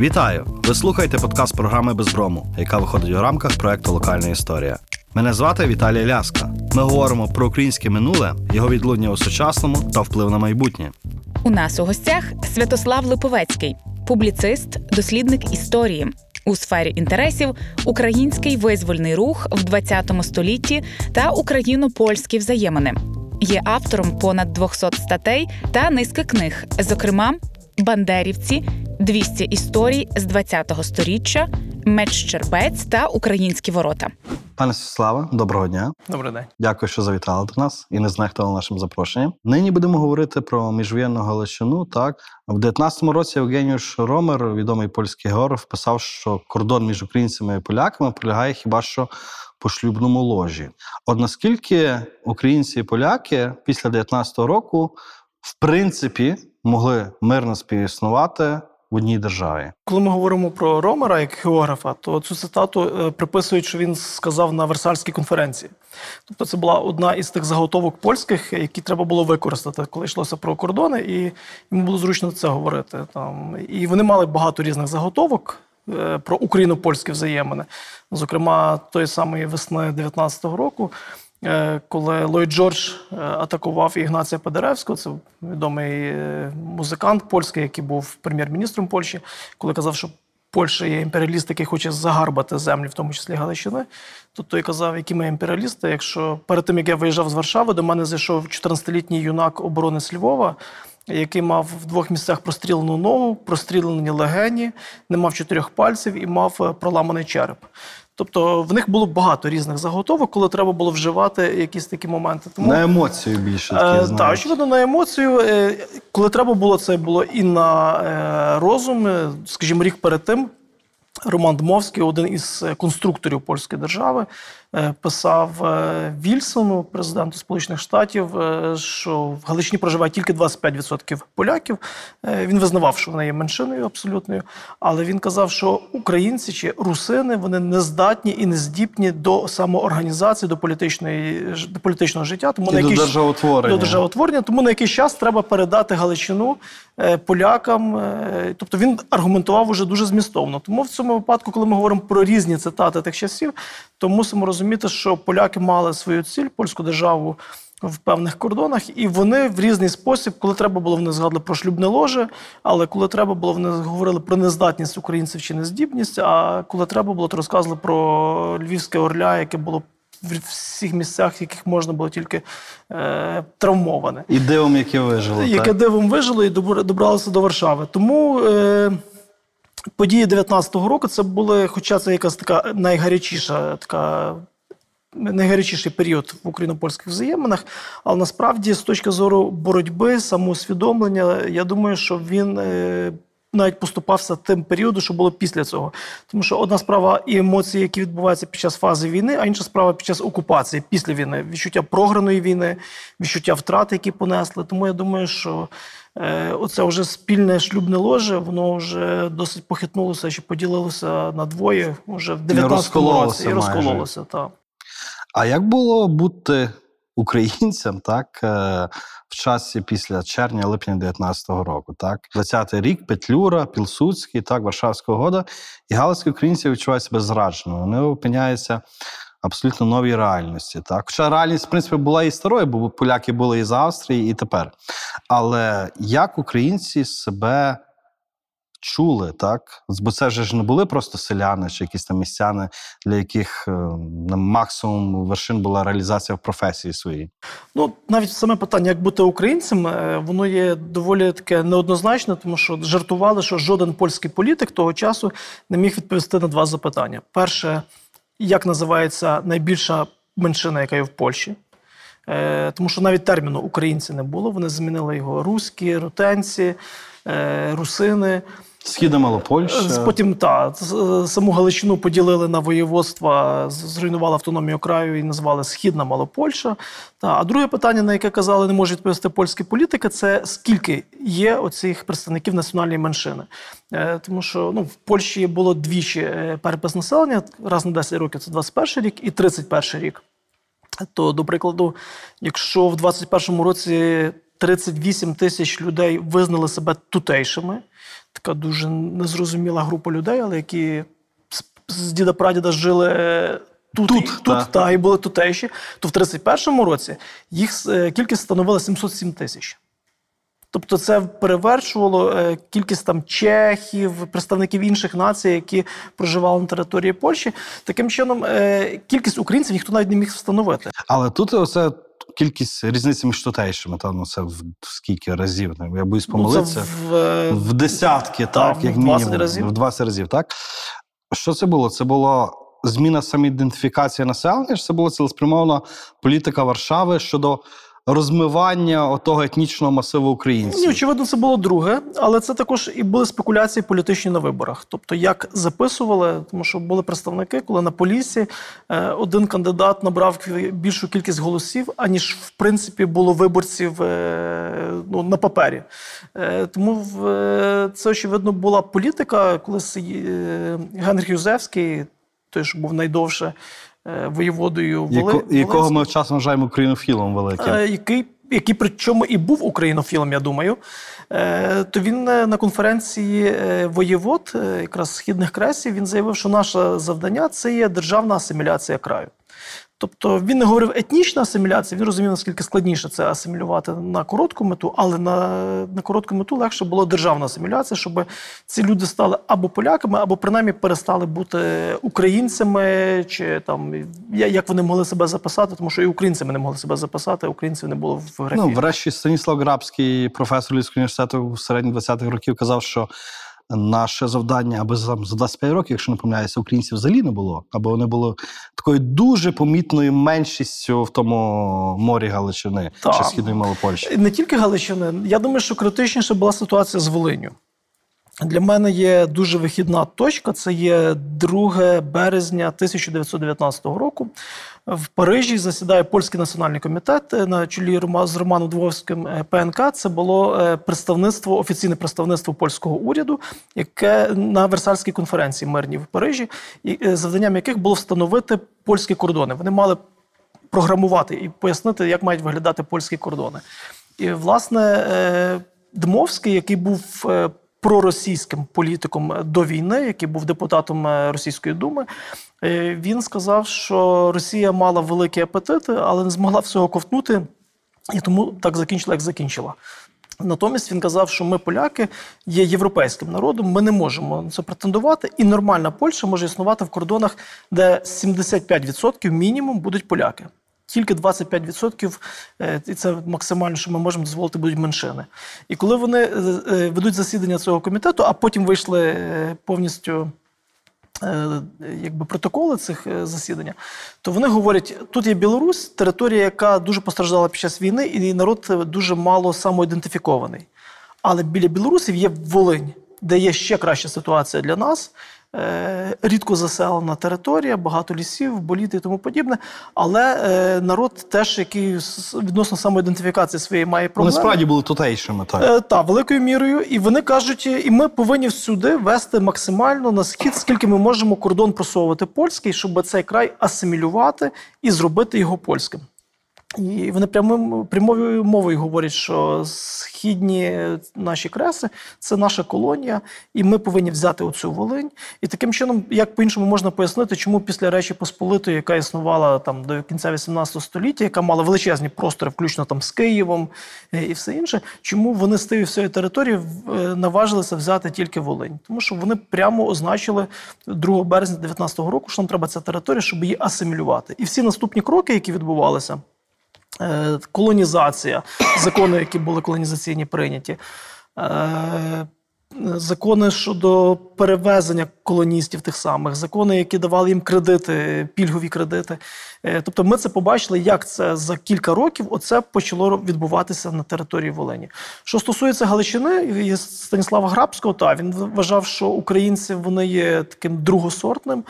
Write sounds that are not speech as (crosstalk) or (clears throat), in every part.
Вітаю! Ви слухаєте подкаст програми Безброму, яка виходить у рамках проекту Локальна історія. Мене звати Віталій Ляска. Ми говоримо про українське минуле, його відлуння у сучасному та вплив на майбутнє. У нас у гостях Святослав Липовецький, публіцист, дослідник історії. У сфері інтересів український визвольний рух в 20 столітті та україно-польські взаємини. Є автором понад 200 статей та низки книг, зокрема Бандерівці, 200 історій з 20-го сторіччя, Меч Щербець та Українські ворота. Пане Святославе, доброго дня. Добрий день. Дякую, що завітали до нас і не знехтували нашим запрошенням. Нині будемо говорити про міжвоєнну Галичину. Так в 19-му році Євгеніуш Ромер, відомий польський географ, писав, що кордон між українцями і поляками полягає хіба що по шлюбному ложі. От наскільки українці і поляки після 19-го року в принципі могли мирно співіснувати в одній державі? Коли ми говоримо про Ромера як географа, то цю цитату е, приписують, що він сказав на Версальській конференції. Тобто, це була одна із тих заготовок польських, які треба було використати, коли йшлося про кордони, і йому було зручно це говорити. Там і вони мали багато різних заготовок. е, Про україно-польські взаємини, зокрема тої самої весни 19-го року, коли Ллойд Джордж е, атакував Ігнація Педаревського, це відомий е, музикант польський, який був прем'єр-міністром Польщі, коли казав, що Польща є імперіаліст, який хоче загарбати землі, в тому числі Галичини. То той казав, які ми імперіалісти. Якщо перед тим як я виїжджав з Варшави, до мене зайшов 14-літній юнак оборони з Львова, який мав в двох місцях прострілену ногу, прострілені легені, не мав чотирьох пальців і мав е, проламаний череп. Тобто в них було багато різних заготовок, коли треба було вживати якісь такі моменти. Тому На емоцію більше такі, Е, Так, очевидно, на емоцію. Е, Коли треба було, це було і на е, розум. Скажімо, рік перед тим Роман Дмовський, один із конструкторів польської держави, писав е, Вільсону, президенту Сполучених Штатів, е, що в Галичині проживає тільки 25% поляків. Е, Він визнавав, що вони є меншиною абсолютною, але він казав, що українці чи русини вони не здатні і не здібні до самоорганізації, до політичної до політичного життя. Тому І на до державотворення. до державотворення, тому на якийсь час треба передати Галичину е, полякам. е, Тобто він аргументував уже дуже змістовно. Тому в цьому випадку, коли ми говоримо про різні цитати тих часів, то мусимо розуміти, що поляки мали свою ціль, польську державу. В певних кордонах, і вони в різний спосіб, коли треба було, вони згадали про шлюбне ложе, але коли треба було, вони говорили про нездатність українців чи нездібність. А коли треба було, то розказували про львівське орля, яке було в всіх місцях, в яких можна було тільки е, травмоване. І дивом, яке вижило. Яке так? дивом вижило і добр- добралося до Варшави. Тому е, події 19-го року це були, хоча це якась така найгарячіша така. Найгарячіший період в україно-польських взаєминах, але насправді, з точки зору боротьби, самоусвідомлення, я думаю, що він е, навіть поступався тим періодом, що було після цього. Тому що одна справа і емоції, які відбуваються під час фази війни, а інша справа під час окупації, після війни, відчуття програної війни, відчуття втрат, які понесли. Тому я думаю, що е, оце вже спільне шлюбне ложе, воно вже досить похитнулося, чи поділилося на двоє вже в 19-му розкололося році і майже. розкололося. Так. А як було бути українцем, так е, в часі після червня-липня 19-го року, так 20-й рік, Петлюра, Пілсудський, так, Варшавська угода, і галицькі українці відчувають себе зрадженими. Вони опиняються абсолютно новій реальності. Так, хоча реальність, в принципі, була і старою, бо поляки були і з Австрії, і тепер. Але як українці себе чули, так? Бо це ж не були просто селяни чи якісь там містяни, для яких е, на максимум вершин була реалізація в професії своїй. Ну, навіть саме питання, як бути українцем, е, воно є доволі таке неоднозначне, тому що жартували, що жоден польський політик того часу не міг відповісти на два запитання: перше, як називається найбільша меншина, яка є в Польщі? Е, Тому що навіть терміну українці не було. Вони змінили його руські, рутенці, е, русини. Східна Малопольща. Потім та саму Галичину поділили на воєводства, зруйнували автономію краю і назвали Східна Малопольща. Та а друге питання, на яке казали, не може відповісти польські політики, це скільки є оцих представників національної меншини. Е, Тому що ну, в Польщі було двічі е, перепис населення раз на 10 років, це 21 рік і 31 рік. То, до прикладу, якщо в 21-му році 38 тисяч людей визнали себе тутейшими. Така дуже незрозуміла група людей, але які з, діда прадіда жили тут, Тут, і, тут та. та, і були тутейші. То в 31-му році їх е, кількість становила 707 тисяч. Тобто це перевершувало е, кількість там чехів, представників інших націй, які проживали на території Польщі. Таким чином, е, кількість українців ніхто навіть не міг встановити. Але тут оце кількість різниці між тутейшими, та ну це в скільки разів. Я боюсь Ну, помилитися. Ну, в, е, в десятки, Так, так, як в 20 мінімум. разів. В 20 разів, так? Що це було? Це було зміна самоідентифікації населення, чи це була цілеспрямована політика Варшави щодо розмивання отого етнічного масиву українців? Ні, очевидно, це було друге, але це також і були спекуляції політичні на виборах. Тобто, як записували, тому що були представники, коли на Поліссі е, один кандидат набрав більшу кількість голосів, аніж в принципі було виборців е, ну, на папері. Е, Тому це очевидно була політика, коли Генрих Юзевський, той, що був найдовше воєводою Яко, якого ми часом вважаємо українофілом великим. Е, який, який причому і був українофілом, я думаю, е, то він е, на конференції е, воєвод, е, якраз східних кресів, він заявив, що наше завдання це є державна асиміляція краю. Тобто він не говорив етнічна асиміляція, він розумів, наскільки складніше це асимілювати на коротку мету, але на, на коротку мету легше було державна асиміляція, щоб ці люди стали або поляками, або принаймні перестали бути українцями, чи там як вони могли себе записати, тому що і українцями не могли себе записати, українців не було в графі. Ну, врешті Станіслав Грабський, професор Львівського університету в середніх 20-х років, казав, що наше завдання, аби за, за 25 років, якщо не помиляюся, українців взагалі не було, аби вони були такою дуже помітною меншістю в тому морі Галичини Так. чи східної Малопольщі. Не тільки Галичини. Я думаю, що критичніше була ситуація з Волиню. Для мене є дуже вихідна точка. Це є 2 березня 1919 року. В Парижі засідає польський національний комітет е, на чолі з Романом Дворським е, ПНК. Це було е, представництво, офіційне представництво польського уряду, яке на Версальській конференції мирній в Парижі, і завданням яких було встановити польські кордони. Вони мали програмувати і пояснити, як мають виглядати польські кордони. І, власне, Дмовський, який був проросійським політиком до війни, який був депутатом е, Російської думи, е, він сказав, що Росія мала великі апетити, але не змогла всього ковтнути, і тому так закінчила, як закінчила. Натомість він казав, що ми, поляки, є європейським народом, ми не можемо на це претендувати, і нормальна Польща може існувати в кордонах, де 75% мінімум будуть поляки. Тільки 25%, е, і це максимально, що ми можемо дозволити, будуть меншини. І коли вони е, е, ведуть засідання цього комітету, а потім вийшли повністю якби протоколи цих засідання, то вони говорять: тут є Білорусь, територія, яка дуже постраждала під час війни, і народ дуже мало самоідентифікований. Але біля білорусів є Волинь, де є ще краща ситуація для нас. Е, Рідко заселена територія, багато лісів, боліти і тому подібне. Але е, народ теж, який відносно самоідентифікації своєї має Вони проблеми. справді були тутейшими, так. Е, та, великою мірою. І вони кажуть, і ми повинні сюди вести максимально на схід, скільки ми можемо кордон просовувати польський, щоб цей край асимілювати і зробити його польським. І вони прямим прямою мовою говорять, що східні наші креси це наша колонія, і ми повинні взяти оцю Волинь. І таким чином, як по-іншому можна пояснити, чому після Речі Посполитої, яка існувала там до кінця 18 століття, яка мала величезні простори, включно там з Києвом е, і все інше, чому вони з тієї всієї території е, наважилися взяти тільки Волинь? Тому що вони прямо означили 2 березня 19-го року, що нам треба ця територія, щоб її асимілювати. І всі наступні кроки, які відбувалися колонізація, закони, які були колонізаційні прийняті. Е, Закони щодо перевезення колоністів тих самих, закони, які давали їм кредити, пільгові кредити. Е, Тобто ми це побачили, як це за кілька років оце почало відбуватися на території Волині. Що стосується Галичини і Станіслава Грабського, та він вважав, що українці вони є таким другосортним.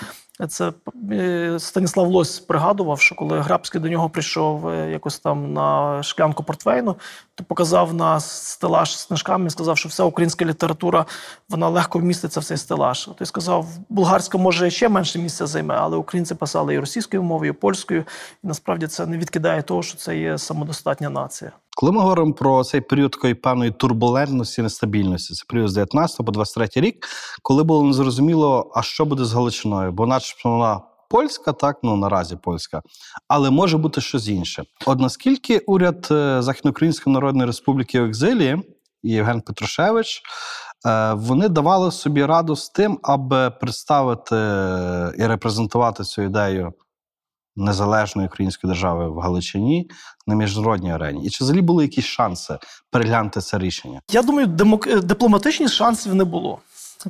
Це е, Станіслав Лось пригадував, що коли Грабський до нього прийшов е, якось там на шклянку портвейну, то показав на стелаж з книжками і сказав, що вся українська література вона легко вміститься в цей стелаж. Той сказав, болгарська може ще менше місця займе, але українці писали і російською мовою, і польською. І насправді це не відкидає того, що це є самодостатня нація. Коли ми говоримо про цей період такої певної турбулентності, нестабільності, це період з 19 по 23 рік, коли було незрозуміло, а що буде з Галичиною, бо начебто вона польська, так ну наразі польська, але може бути щось інше. От наскільки уряд е, Західноукраїнської Народної Республіки в екзилі і Євген Петрушевич. е, Вони давали собі раду з тим, аби представити е, і репрезентувати цю ідею незалежної української держави в Галичині на міжнародній арені. І чи взагалі були якісь шанси переглянути це рішення? Я думаю, демок... е, дипломатичних шансів не було.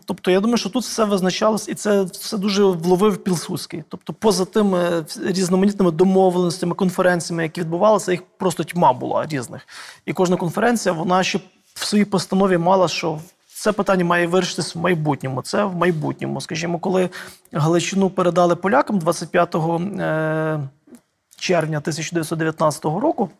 Тобто, я думаю, що тут все визначалось, і це все дуже вловив Пілсудський. Тобто, поза тими різноманітними домовленостями, конференціями, які відбувалися, їх просто тьма була різних. І кожна конференція, вона ще в своїй постанові мала, що це питання має вирішитись в майбутньому. Це в майбутньому. Скажімо, коли Галичину передали полякам 25 е, червня 1919 року.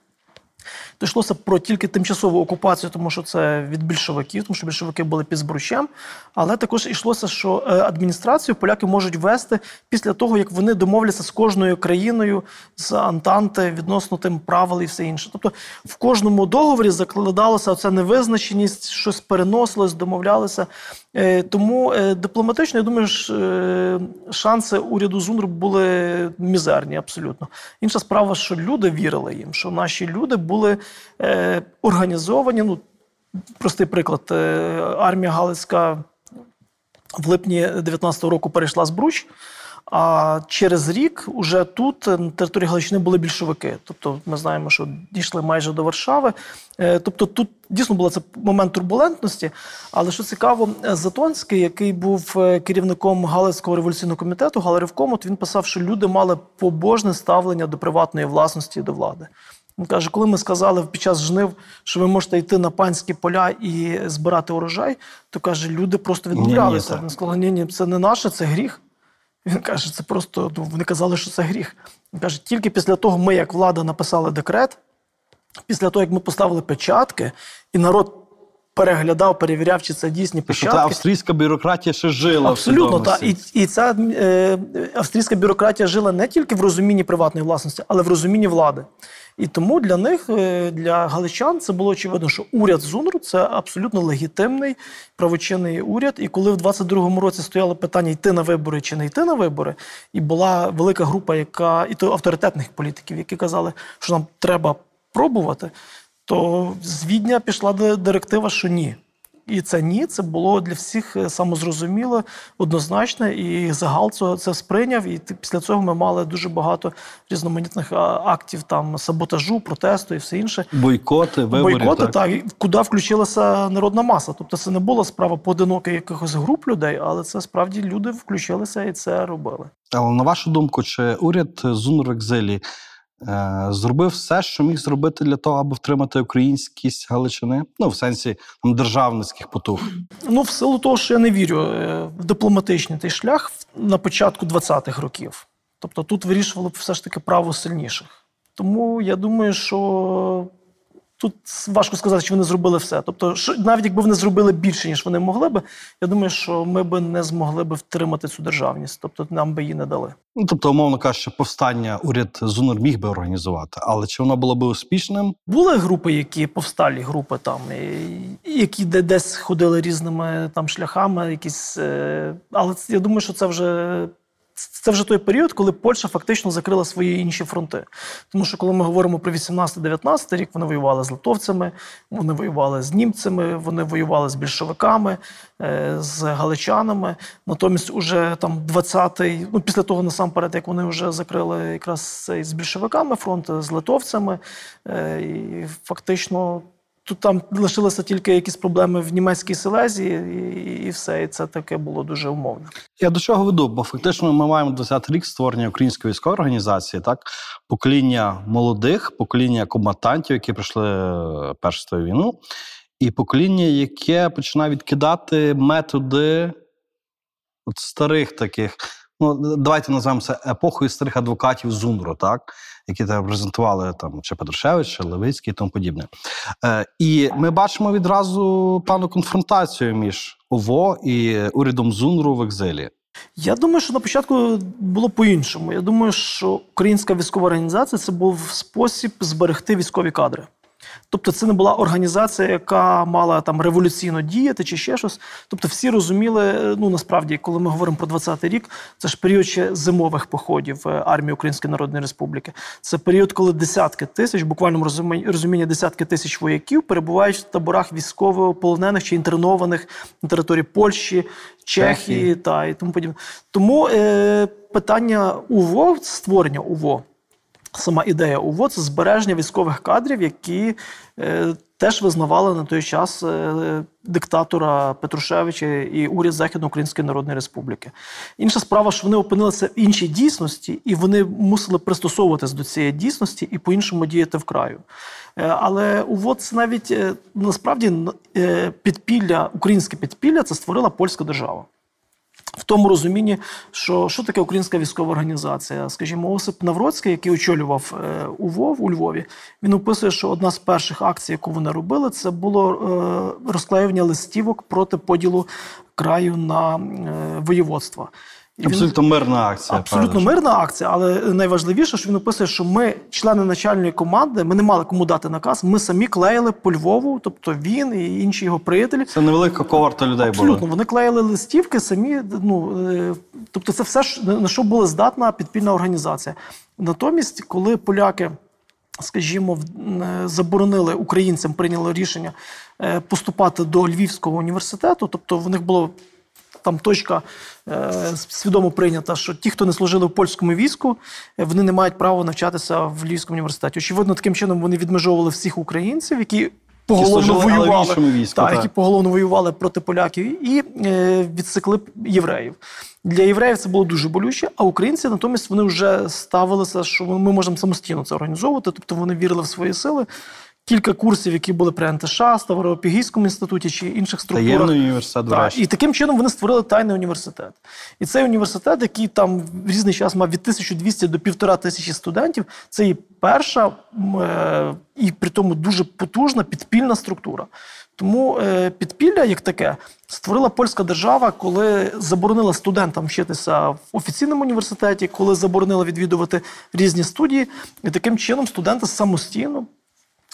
То йшлося про тільки тимчасову окупацію, тому що це від більшовиків, тому що більшовики були під збручем. Але також йшлося, що е, адміністрацію поляки можуть вести після того, як вони домовляться з кожною країною з Антанти відносно тим правил і все інше. Тобто в кожному договорі закладалася оця невизначеність, щось переносилось, домовлялися. Е, Тому е, дипломатично, я думаю, шанси уряду ЗУНР були мізерні абсолютно. Інша справа, що люди вірили їм, що наші люди були е, організовані. Ну, простий приклад: е, армія Галицька в липні 19-го року перейшла з Бруч. А через рік уже тут е, на території Галичини були більшовики. Тобто ми знаємо, що дійшли майже до Варшави. Е, Тобто тут дійсно був це момент турбулентності. Але що цікаво, е, Затонський, який був керівником Галицького революційного комітету, Галерівкому, то він писав, що люди мали побожне ставлення до приватної власності і до влади. Він каже, коли ми сказали під час жнив, що ви можете йти на панські поля і збирати урожай, то каже, люди просто відмовлялися. Він сказав, ні, ні, це не наше, це гріх. Він каже, це просто ну, вони казали, що це гріх. Він каже, тільки після того ми, як влада, написали декрет, після того, як ми поставили печатки, і народ переглядав, перевіряв, чи це дійсні Тобто печатки. та австрійська бюрократія ще жила Абсолютно, так. І, і ця е, австрійська бюрократія жила не тільки в розумінні приватної власності, але в розумінні влади. І тому для них, е, для галичан, це було очевидно, що уряд ЗУНРу це абсолютно легітимний правочинний уряд. І коли в 22-му році стояло питання йти на вибори чи не йти на вибори, і була велика група, яка і то авторитетних політиків, які казали, що нам треба пробувати, то з Відня пішла ди- директива, що ні. І це ні, це було для всіх е, самозрозуміло, однозначно, і загал цього це сприйняв. І ти- після цього ми мали дуже багато різноманітних актів там саботажу, протесту і все інше. Бойкоти, виборів. Бойкоти, так. так, куди включилася народна маса. Тобто це не була справа поодиноких якихось груп людей, але це справді люди включилися і це робили. Але на вашу думку, чи уряд ЗУНР в екзилі е, зробив все, що міг зробити для того, аби втримати українськість Галичини? Ну, в сенсі там, державницьких потуг. Ну, в силу того, що я не вірю е, в дипломатичний той шлях на початку 20-х років. Тобто тут вирішувало б все ж таки право сильніших. Тому я думаю, що тут важко сказати, що вони зробили все. Тобто, що, навіть якби вони зробили більше, ніж вони могли би, я думаю, що ми би не змогли би втримати цю державність. Тобто нам би її не дали. Ну, тобто, умовно кажучи, повстання уряд ЗУНР міг би організувати, але чи воно було би успішним? Були групи, які повсталі групи там, і- які де- десь ходили різними там шляхами, якісь. е, Але я думаю, що це вже. Це вже той період, коли Польща фактично закрила свої інші фронти. Тому що коли ми говоримо про 18-19 рік, вони воювали з литовцями, вони воювали з німцями, вони воювали з більшовиками, е, з галичанами. Натомість, уже там 20-й, ну після того насамперед, як вони вже закрили якраз цей з більшовиками фронт, з литовцями, е, і фактично. Тут там лишилися тільки якісь проблеми в німецькій Силезії, і, і все. І це таке було дуже умовне. Я до чого веду? Бо фактично ми маємо 20 рік створення української військової організації, так покоління молодих, покоління комбатантів, які пройшли е, першу війну, і покоління, яке починає відкидати методи от старих таких. Ну, давайте назвемо це епохою старих адвокатів ЗУНРу, так, які там репрезентували там чи Петрушевич, чи Левицький і тому подібне. Е, і ми бачимо відразу певну конфронтацію між ОВО і урядом ЗУНРу в екзилі. Я думаю, що на початку було по-іншому. Я думаю, що українська військова організація це був спосіб зберегти військові кадри. Тобто це не була організація, яка мала там революційно діяти чи ще щось. Тобто всі розуміли, е, ну насправді, коли ми говоримо про 20-й рік, це ж період ще зимових походів е, армії Української Народної Республіки. Це період, коли десятки тисяч, розумінні, розумінні десятки тисяч вояків перебувають в таборах військовополонених чи інтернованих на території Польщі, Чехії Чехії. та і тому подібне. Тому е, питання УВО, створення УВО сама ідея УВО це збереження військових кадрів, які е, теж визнавали на той час е, диктатора Петрушевича і уряд Західноукраїнської Народної Республіки. Інша справа, що вони опинилися в іншій дійсності, і вони мусили пристосовуватись до цієї дійсності і по-іншому діяти в краю. Е, Але УВО це навіть е, насправді е, підпілля, українське підпілля це створила польська держава. В тому розумінні, що що таке українська військова організація. Скажімо, Осип Навроцький, який очолював е, УВОВ у Львові, він описує, що одна з перших акцій, яку вони робили, це було е, розклеювання листівок проти поділу краю на е, воєводства. Абсолютно мирна акція. Абсолютно правда мирна акція, але найважливіше, що він описує, що ми, члени начальної команди, ми не мали кому дати наказ. Ми самі клеїли по Львову, тобто він і інші його приятелі. Це невелика коварта людей Абсолютно, була. вони клеїли листівки самі. Ну е, тобто, це все на що була здатна підпільна організація. Натомість, коли поляки. Скажімо, е, заборонили українцям, прийняли рішення е, поступати до Львівського університету. Тобто, в них було там точка е, свідомо прийнята, що ті, хто не служили в польському війську, е, вони не мають права навчатися в Львівському університеті. Очевидно, таким чином вони відмежовували всіх українців, які поголовно воювали, війську, та, так. які поголовно воювали проти поляків, і е, відсекли євреїв. Для євреїв це було дуже болюче, а українці натомість вони вже ставилися, що ми можемо самостійно це організовувати, тобто вони вірили в свої сили. Кілька курсів, які були при НТШ, Ставропігійському інституті чи інших структурах. Таємний університет, до Так, речі. і таким чином вони створили тайний університет. І цей університет, який там в різний час мав від 1200 до 1500 студентів, це і перша е, і при тому дуже потужна підпільна структура. Тому е, підпілля, як таке, створила польська держава, коли заборонила студентам вчитися в офіційному університеті, коли заборонила відвідувати різні студії, і таким чином студенти самостійно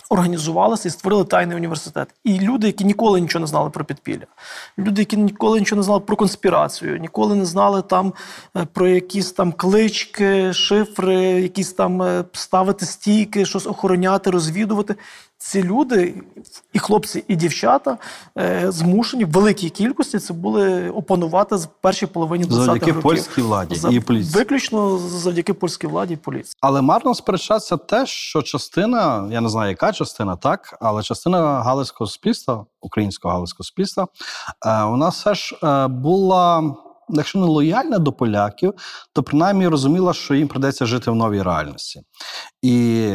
організувалися і створили тайний університет. І люди, які ніколи нічого не знали про підпілля, люди, які ніколи нічого не знали про конспірацію, ніколи не знали там е, про якісь там клички, шифри, якісь там е, ставити стійки, щось охороняти, розвідувати. Ці люди, і хлопці, і дівчата, е, змушені в великій кількості це були опанувати з першій половині 20-х Завдяки польській владі За- і поліції. Виключно завдяки польській владі і поліції. Але марно сперечатися те, що частина, я не знаю, яка частина, так, але частина галицького суспільства, українського галицького суспільства, е, вона все ж е, була, якщо не лояльна до поляків, то принаймні розуміла, що їм придеться жити в новій реальності. І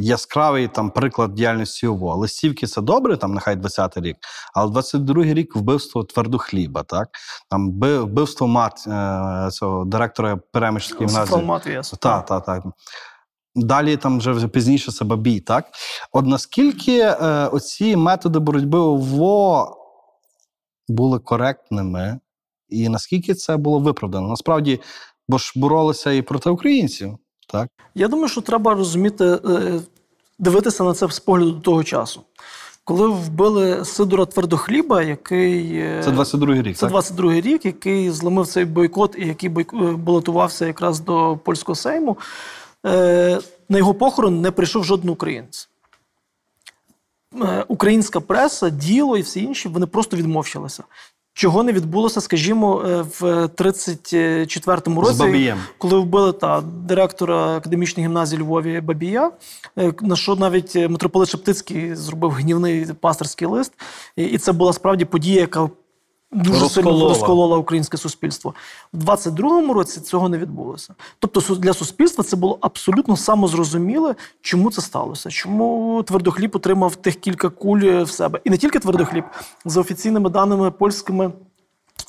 яскравий там приклад діяльності ОВО. Листівки це добре, там нехай 20-й рік, але 22-й рік вбивство твердохліба, так там вбивство мат е, цього директора Перемишльської гімназії. Софрон Матвіас. Так, так, так. Далі там вже вже пізніше це бабій, так? От наскільки е, оці методи боротьби ОВО були коректними, і наскільки це було виправдано? Насправді, бо ж боролися і проти українців, так? Я думаю, що треба розуміти, е, дивитися на це з погляду того часу. Коли вбили Сидора Твердохліба, який е, Це 22-й рік, це так? 22-й рік, який зламив цей бойкот і який е, балотувався якраз до польського сейму, на його похорон не прийшов жоден українець. Українська преса, діло і всі інші вони просто відмовчалися. Чого не відбулося, скажімо, е, в 34-му З році, Бабієм. коли вбили та директора академічної гімназії Львові Бабія, е, на що навіть е, митрополит Шептицький зробив гнівний пасторський лист, і це була справді подія, яка дуже сильно Розколола. розколола українське суспільство. У 22-му році цього не відбулося. Тобто, для суспільства це було абсолютно самозрозуміле, чому це сталося, чому твердохліб отримав тих кілька куль е, в себе. І не тільки твердохліб, за офіційними даними польськими.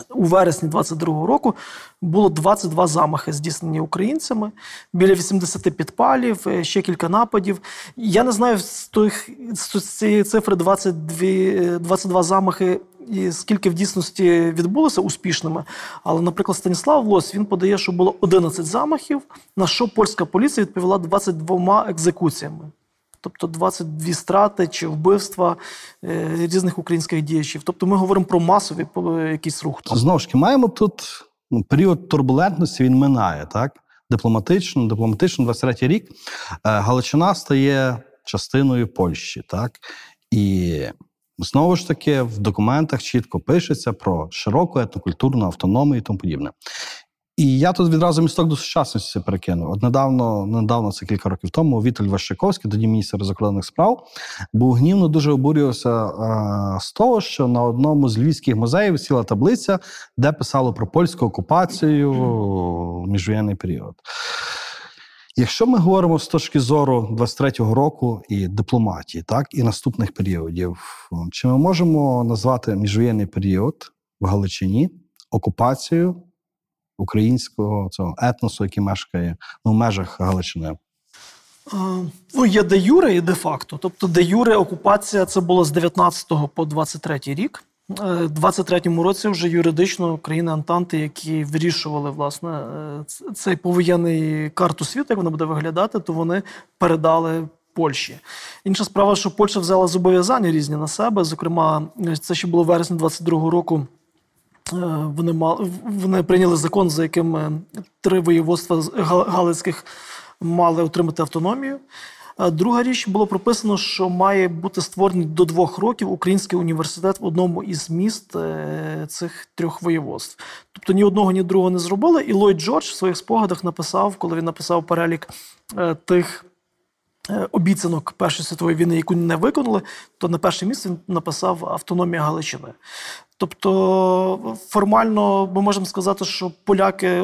У вересні 22-го року було 22 замахи, здійснені українцями, біля 80 підпалів, е, ще кілька нападів. Я не знаю з, тих, з цієї цифри 22, е, 22 замахи, і скільки в дійсності відбулося успішними. Але, наприклад, Станіслав Лось він подає, що було 11 замахів, на що польська поліція відповіла 22 екзекуціями. Тобто 22 страти чи вбивства е, різних українських діячів. Тобто ми говоримо про масовий е, якийсь рух. Знову ж таки, маємо тут ну, період турбулентності, він минає, так? Дипломатично, дипломатично, 23 рік. Е, Галичина стає частиною Польщі, так? І знову ж таки в документах чітко пишеться про широку етнокультурну автономію і тому подібне. І я тут відразу місток до сучасності перекину. От недавно, недавно, це кілька років тому, Віталь Ващиковський, тоді міністр закордонних справ, був гнівно дуже обурювався е, з того, що на одному з львівських музеїв сіла таблиця, де писало про польську окупацію в міжвоєнний період. Якщо ми говоримо з точки зору 23-го року і дипломатії, так і наступних періодів, чи ми можемо назвати міжвоєнний період в Галичині окупацією українського цього етносу, який мешкає ну, в межах Галичини? Е, Ну, є де юре і де факто. Тобто, де юре окупація це було з 19 по 23 рік. Е, В 23-му році вже юридично країни Антанти, які вирішували власне е, цей повоєнний карту світу, як вона буде виглядати, то вони передали Польщі. Інша справа, що Польща взяла зобов'язання різні на себе. Зокрема, е, це ще було в вересні 22-го року. Е, Вони мали вони прийняли закон, за яким е, три воєводства галицьких мали отримати автономію. Друга річ було прописано, що має бути створений до двох років український університет в одному із міст е, цих трьох воєводств. Тобто ні одного, ні другого не зробили. І Ллойд Джордж в своїх спогадах написав, коли він написав перелік е, тих е, обіцянок Першої світової війни, яку не виконали, то на перше місце він написав автономія Галичини. Тобто, формально ми можемо сказати, що поляки.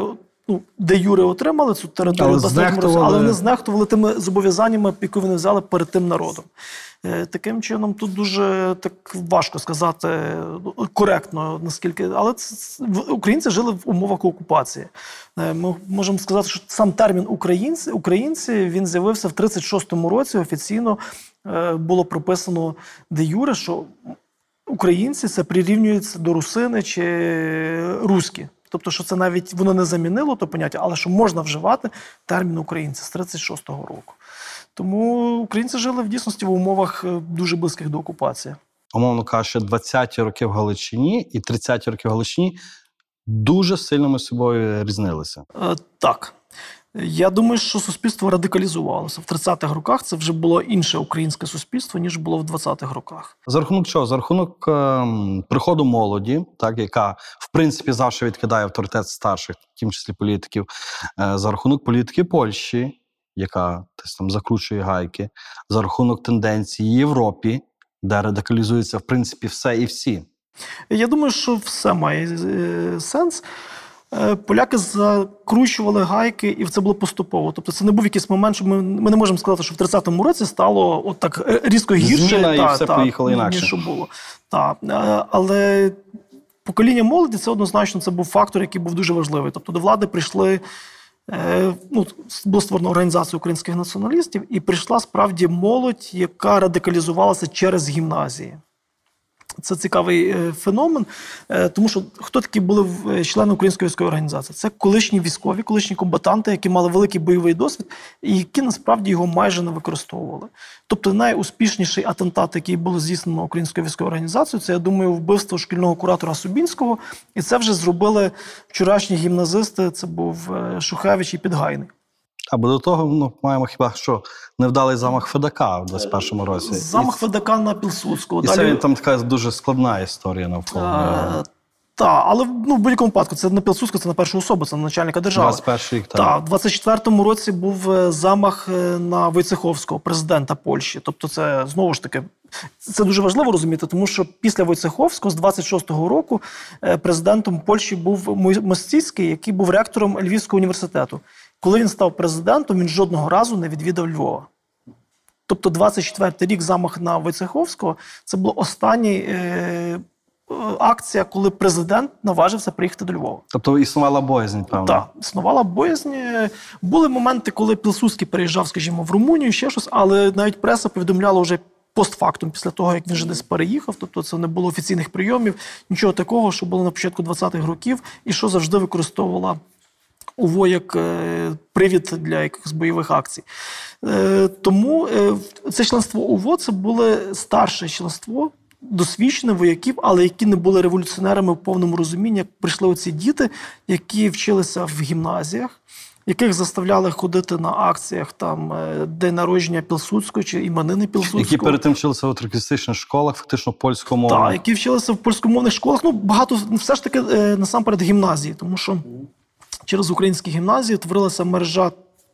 Ну, де Юри отримали цю територію, Але в 23-му році, знехтували- але вони знехтували тими зобов'язаннями, які вони взяли перед тим народом. Е, Таким чином, тут дуже так важко сказати ну, коректно, наскільки. Але це- українці жили в умовах окупації. Е, Ми можемо сказати, що сам термін українці, українці він з'явився в 36-му році. Офіційно е, було прописано де Юре, що українці це прирівнюється до русини чи руські. Тобто, що це навіть воно не замінило то поняття, але що можна вживати термін українці з 36-го року. Тому українці жили в дійсності в умовах е, дуже близьких до окупації. умовно кажучи, 20-ті роки в Галичині і 30-ті роки в Галичині дуже сильно ми з собою різнилися. Е, так. Я думаю, що суспільство радикалізувалося. В 30-х роках це вже було інше українське суспільство, ніж було в 20-х роках. За рахунок чого? За рахунок ем, приходу молоді, так яка в принципі завжди відкидає авторитет старших, в тім числі політиків, е, за рахунок політики Польщі, яка десь там закручує гайки, за рахунок тенденцій в Європі, де радикалізується в принципі все і всі. Я думаю, що все має е, сенс. Е, Поляки закручували гайки, і це було поступово. Тобто, це не був якийсь момент, що ми, ми не можемо сказати, що в 30-му році стало от так е, різко гірше, Зміна, і все та, поїхало інакше. ніж було. Та, е, але покоління молоді це однозначно це був фактор, який був дуже важливий. Тобто до влади прийшли. Ну, було створено організацію українських націоналістів, і прийшла справді молодь, яка радикалізувалася через гімназії. Це цікавий е, феномен, е, тому що хто такі були е, члени української військової організації? Це колишні військові, колишні комбатанти, які мали великий бойовий досвід, і які насправді його майже не використовували. Тобто найуспішніший атентат, який було здійснено українською військовою організацією, це я думаю, вбивство шкільного куратора Субінського. І це вже зробили вчорашні гімназисти. Це був Шухевич і Підгайний. Або до того ну, маємо хіба що невдалий замах Федака в 21-му році. Замах і, ФДК на Пілсудського. і це там така дуже складна історія навколо. нього. Так, але ну, в будь-якому випадку це не Пілсудського, це на першу особу, це на начальника держави. 21 рік так. Так, в 24-му році був е, замах е, на Войцеховського, президента Польщі. Тобто, це знову ж таки це дуже важливо розуміти, тому що після Войцеховського з 26-го року е, президентом Польщі був Мостіцький, який був ректором Львівського університету. Коли він став президентом, він жодного разу не відвідав Львова. Тобто, 24-й рік замах на Войцеховського це була остання е, е, акція, коли президент наважився приїхати до Львова. Тобто існувала боязнь, певно. Так, існувала боязнь. Були моменти, коли Пілсудський переїжджав, скажімо, в Румунію, ще щось, але навіть преса повідомляла вже постфактум, після того, як він вже десь переїхав. Тобто це не було офіційних прийомів, нічого такого, що було на початку 20-х років, і що завжди використовувала УВО як е, привід для якихось бойових акцій. Е, Тому е, це членство УВО це було старше членство. Досвідчених вояків, але які не були революціонерами в повному розумінні, як прийшли оці діти, які вчилися в гімназіях, яких заставляли ходити на акціях там день народження Пілсудського чи іменини Пілсудського. Які перед тим вчилися у тракістичних школах, фактично польською мовою. Так, які вчилися в польськомовних школах. Ну, багато ну, все ж таки насамперед гімназії, тому що через українські гімназії творилася мережа,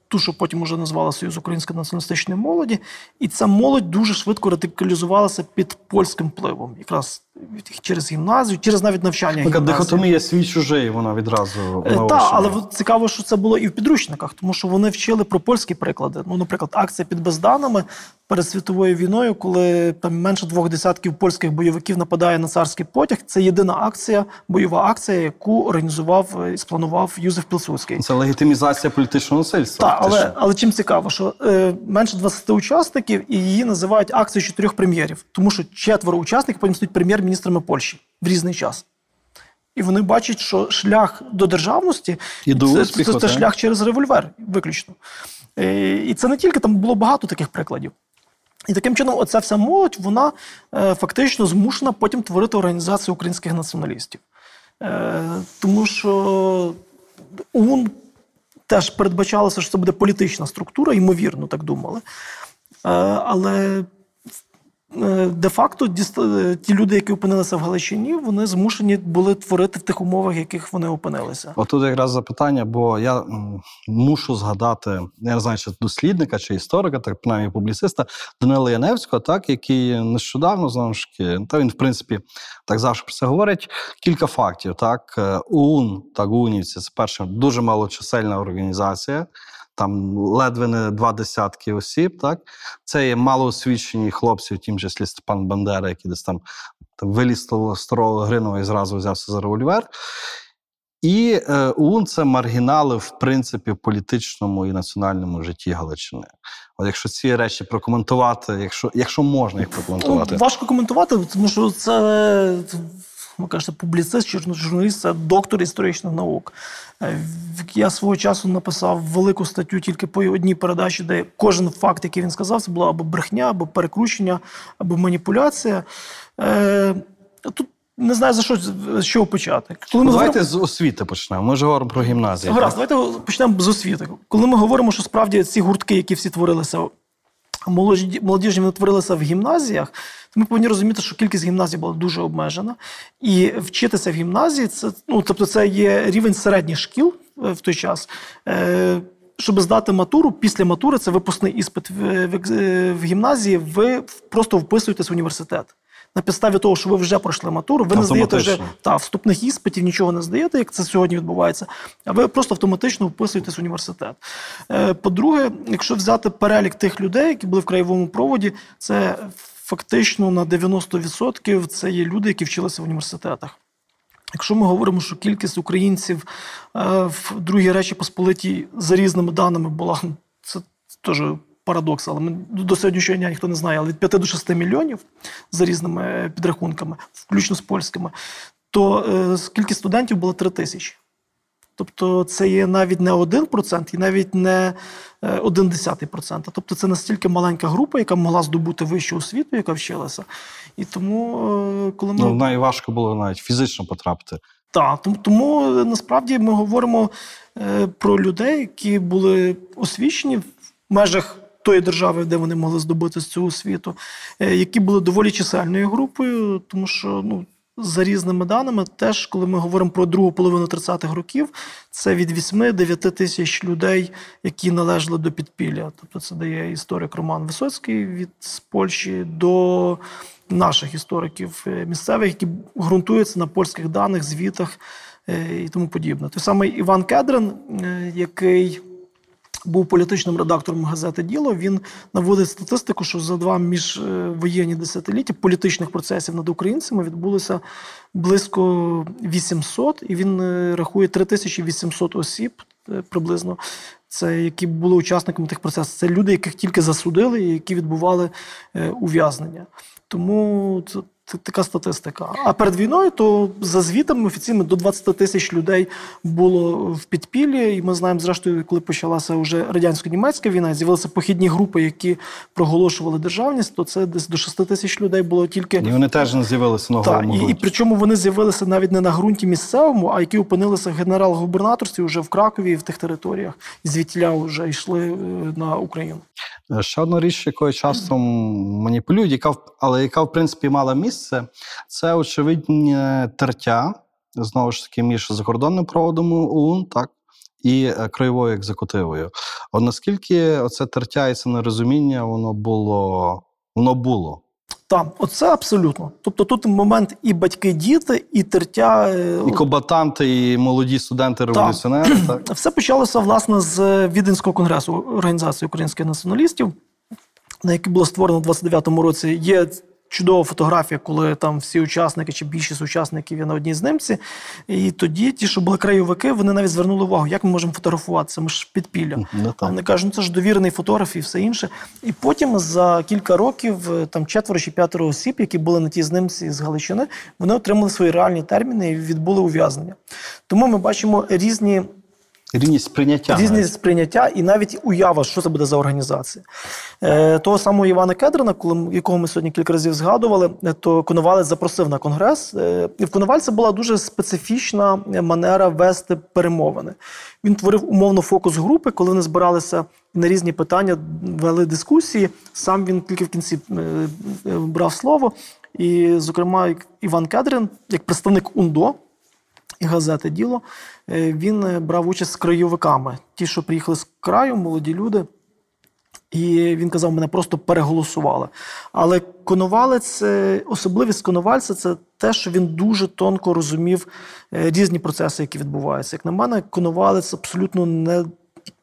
ту, що потім уже назвала Союз української націоналістичної молоді, і ця молодь дуже швидко радикалізувалася під польським впливом, якраз через гімназію, через навіть навчання. Така гімназії. дихотомія свій чужий, вона відразу Так, але цікаво, що це було і в підручниках, тому що вони вчили про польські приклади. Ну, наприклад, акція під Безданами перед світовою війною, коли там менше двох десятків польських бойовиків нападає на царський потяг. Це єдина акція, бойова акція, яку організував е, і спланував Юзеф Пілсудський. Це легітимізація політичного насильства. Так, але, але чим цікаво, що е, менше 20 учасників і її називають акцією чотирьох прем'єрів, тому що четверо учасників потім стають прем'єр-міністрами Польщі в різний час. І вони бачать, що шлях до державності І до це, успіху, це, це шлях через револьвер, виключно. Е, І це не тільки там було багато таких прикладів. І таким чином, оця вся молодь, вона е, фактично змушена потім творити організацію українських націоналістів. Е, тому що ОУН теж передбачалося, що це буде політична структура, ймовірно, так думали. Але де-факто діста- е, ті люди, які опинилися в Галичині, вони змушені були творити в тих умовах, в яких вони опинилися. Отут якраз запитання, бо я мушу згадати, я не знаю, чи дослідника, чи історика, так принаймні публіциста Данила Яневського, так, який нещодавно знову ж таки, та він, в принципі, так завжди про це говорить. Кілька фактів. Так, Е, УУН, так, УНівці, це перша дуже малочисельна організація. Там ледве не два десятки осіб, так це є малоосвічені хлопці, в тім числі Степан Бандера, який десь там, там виліз старого Гринова і зразу взявся за револьвер. І е, ОУН це маргінали, в принципі, в політичному і національному житті Галичини. От якщо ці речі прокоментувати, якщо, якщо можна їх прокоментувати. Ну, важко коментувати, тому що це, ви кажете, публіцист, чи журналіст, це доктор історичних наук. Е, Я свого часу написав велику статтю тільки по одній передачі, де кожен факт, який він сказав, це була або брехня, або перекручення, або маніпуляція. Е, Тут не знаю за що з чого почати. Коли ми давайте говоримо- з освіти почнемо. Ми ж говоримо про гімназії. Гаразд, давайте почнемо з освіти. Коли ми говоримо, що справді ці гуртки, які всі творилися, молодіжні вони творилися в гімназіях, то ми повинні розуміти, що кількість гімназій була дуже обмежена. І вчитися в гімназії це, ну, тобто це є рівень середніх шкіл е, в той час. Е, щоб здати матуру, після матури це випускний іспит в, в, в гімназії, ви просто вписуєтесь в університет. На підставі того, що ви вже пройшли матуру, ви не здаєте вже та, вступних іспитів, нічого не здаєте, як це сьогодні відбувається, а ви просто автоматично вписуєтесь в університет. Е, По-друге, якщо взяти перелік тих людей, які були в краєвому проводі, це фактично на 90% це є люди, які вчилися в університетах. Якщо ми говоримо, що кількість українців е, в Другій Речі Посполитій за різними даними була, це теж парадокс, але ми до сьогоднішнього дня ніхто не знає, але від 5 до 6 мільйонів за різними е, підрахунками, включно з польськими, то е, кількість студентів було 3 тисячі. Тобто це є навіть не 1% і навіть не е, 1,1%. Тобто це настільки маленька група, яка могла здобути вищу освіту, яка вчилася. І тому, е, коли ми Ну, найважко було навіть фізично потрапити. так, тому, тому е, насправді ми говоримо е, про людей, які були освічені в межах тої держави, де вони могли здобути цю освіту, е, які були доволі чисельною групою, тому що ну. За різними даними, теж коли ми говоримо про другу половину 30-х років, це від 8-9 тисяч людей, які належали до підпілля. Тобто це дає історик Роман Висоцький від з Польщі до наших істориків е, місцевих, які ґрунтуються на польських даних, звітах е, і тому подібне. Той самий Іван Кедрин, який був політичним редактором газети Діло. Він наводить статистику, що за два міжвоєнні десятиліття політичних процесів над українцями відбулося близько 800, і він е, рахує 3800 осіб е, приблизно. Це які були учасниками тих процесів. Це люди, яких тільки засудили і які відбували е, ув'язнення. Тому це така статистика. А перед війною, то за звітами офіційно до 20 тисяч людей було в підпіллі. І ми знаємо, зрештою, коли почалася вже радянсько-німецька війна, з'явилися похідні групи, які проголошували державність, то це десь до 6 тисяч людей було тільки. І вони теж не з'явилися на Так, і, і причому вони з'явилися навіть не на ґрунті місцевому, а які опинилися в генерал-губернаторстві вже в Кракові і в тих територіях, і звідтіля вже йшли е, на Україну. Е, Ще одна річ, якою часто маніпулюють, яка але яка в принципі мала місце, це очевидне тертя знову ж таки між закордонним проводом ОУН, так. І е, краєвою екзекутивою. От наскільки оце тертя і це нерозуміння, воно було, воно було. Так, оце абсолютно. Тобто тут момент і батьки, діти, і тертя. е, І комбатанти, і молоді студенти, революціонери. (clears throat) Так. Все почалося власне з Віденського конгресу Організації українських націоналістів, на який було створено в 29-му році. Є чудова фотографія, коли там всі учасники чи більшість учасників є на одній знімці. І тоді ті, що були краєвики, вони навіть звернули увагу, як ми можемо фотографуватися. Ми ж підпілля. Ну, А. Вони кажуть, ну це ж довірений фотограф і все інше. І потім за кілька років е, там четверо чи п'ятеро осіб, які були на тій знимці з Галичини, вони отримали свої реальні терміни і відбули ув'язнення. Тому ми бачимо різні Рівність сприйняття. різні навіть. сприйняття і навіть уява, що це буде за організація. Е, того самого Івана Кедрина, коли, якого ми сьогодні кілька разів згадували, е, то Коновалець запросив на конгрес. Е, і в Коновальця була дуже специфічна е, манера вести перемовини. Він творив умовно фокус групи, коли вони збиралися на різні питання, вели дискусії. Сам він тільки в кінці е, брав слово. І, зокрема, Іван Кедрин, як представник УНДО, і газети Діло. Е, Він е, брав участь з краєвиками. Ті, що приїхали з краю, молоді люди. І він казав, мене просто переголосували. Але Коновалець, е, особливість Коновальця це те, що він дуже тонко розумів різні процеси, які відбуваються. Як на мене, Коновалець абсолютно не,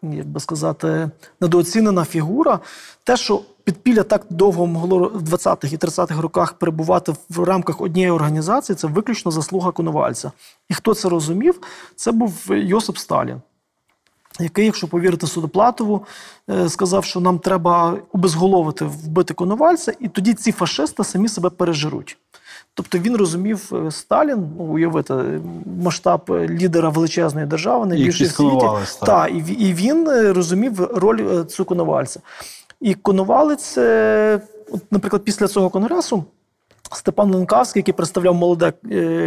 як би сказати, недооцінена фігура. Те, що підпілля так довго могло в 20-х і 30-х роках перебувати в рамках однієї організації, це виключно заслуга Коновальця. І хто це розумів, це був Йосип Сталін який, якщо повірити Судоплатову, е, сказав, що нам треба обезголовити, вбити Коновальця, і тоді ці фашисти самі себе пережируть. Тобто він розумів е, Сталін, ну, уявити е, масштаб е, лідера величезної держави, найбільшої в світі. Та, і, і він розумів роль цього Коновальця. І Коновалець, наприклад, після цього конгресу. Степан Ленкавський, який представляв молоде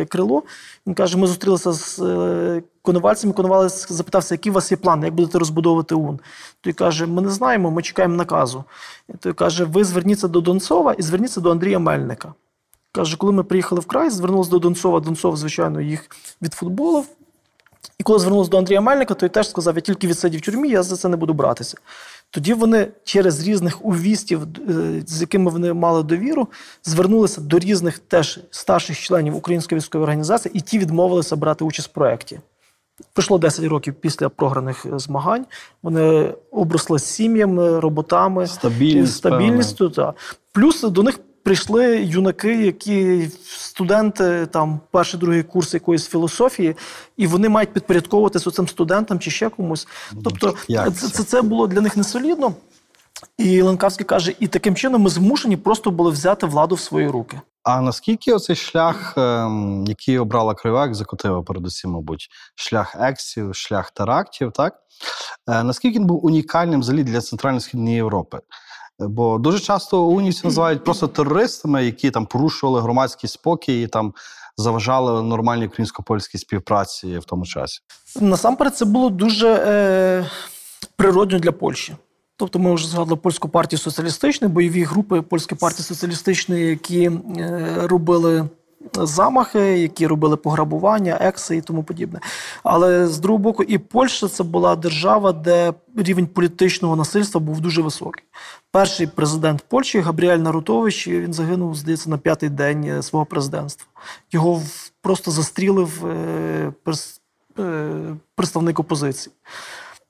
крило, він каже: ми зустрілися з Коновальцем. і Коновалець запитався, який у вас є план, як будете розбудовувати УН. Той каже: Ми не знаємо, ми чекаємо наказу. Той каже: ви зверніться до Донцова і зверніться до Андрія Мельника. Каже, коли ми приїхали в край, звернулися до Донцова. Донцов, звичайно, їх відфутболив. І коли звернулися до Андрія Мельника, той теж сказав: я тільки відсидів в тюрмі, я за це не буду братися. Тоді вони через різних увістів, е, з якими вони мали довіру, звернулися до різних теж старших членів Української військової організації, і ті відмовилися брати участь в проєкті. Пройшло 10 років після програних е, змагань. Вони обросли сім'ями, роботами, Стабільність, стабільністю. Та. Плюс до них прийшли юнаки, які студенти, там перший, другий курс якоїсь філософії, і вони мають підпорядковуватися цим студентам чи ще комусь. Тобто, Як це, це? це, було для них несолідно. І Ленкавський каже: і таким чином ми змушені просто були взяти владу в свої руки. А наскільки оцей шлях, ем, який обрала краєва екзекутива, передусім, мабуть, шлях ексів, шлях терактів, так? Е, наскільки він був унікальним взагалі для Центрально-Східної Європи? Бо дуже часто унівці (clears throat) називають просто терористами, які там порушували громадський спокій і там заважали нормальній українсько-польській співпраці в тому часі. Насамперед, це було дуже е, природньо для Польщі. Тобто, ми вже згадали польську партію соціалістичну, бойові групи польської партії соціалістичної, які е, робили замахи, які робили пограбування, екси і тому подібне. Але з другого боку, і Польща це була держава, де рівень політичного насильства був дуже високий. Перший президент Польщі Габріель Нарутович він загинув, здається, на п'ятий день е, свого президентства. Його просто застрілив е, е, представник опозиції.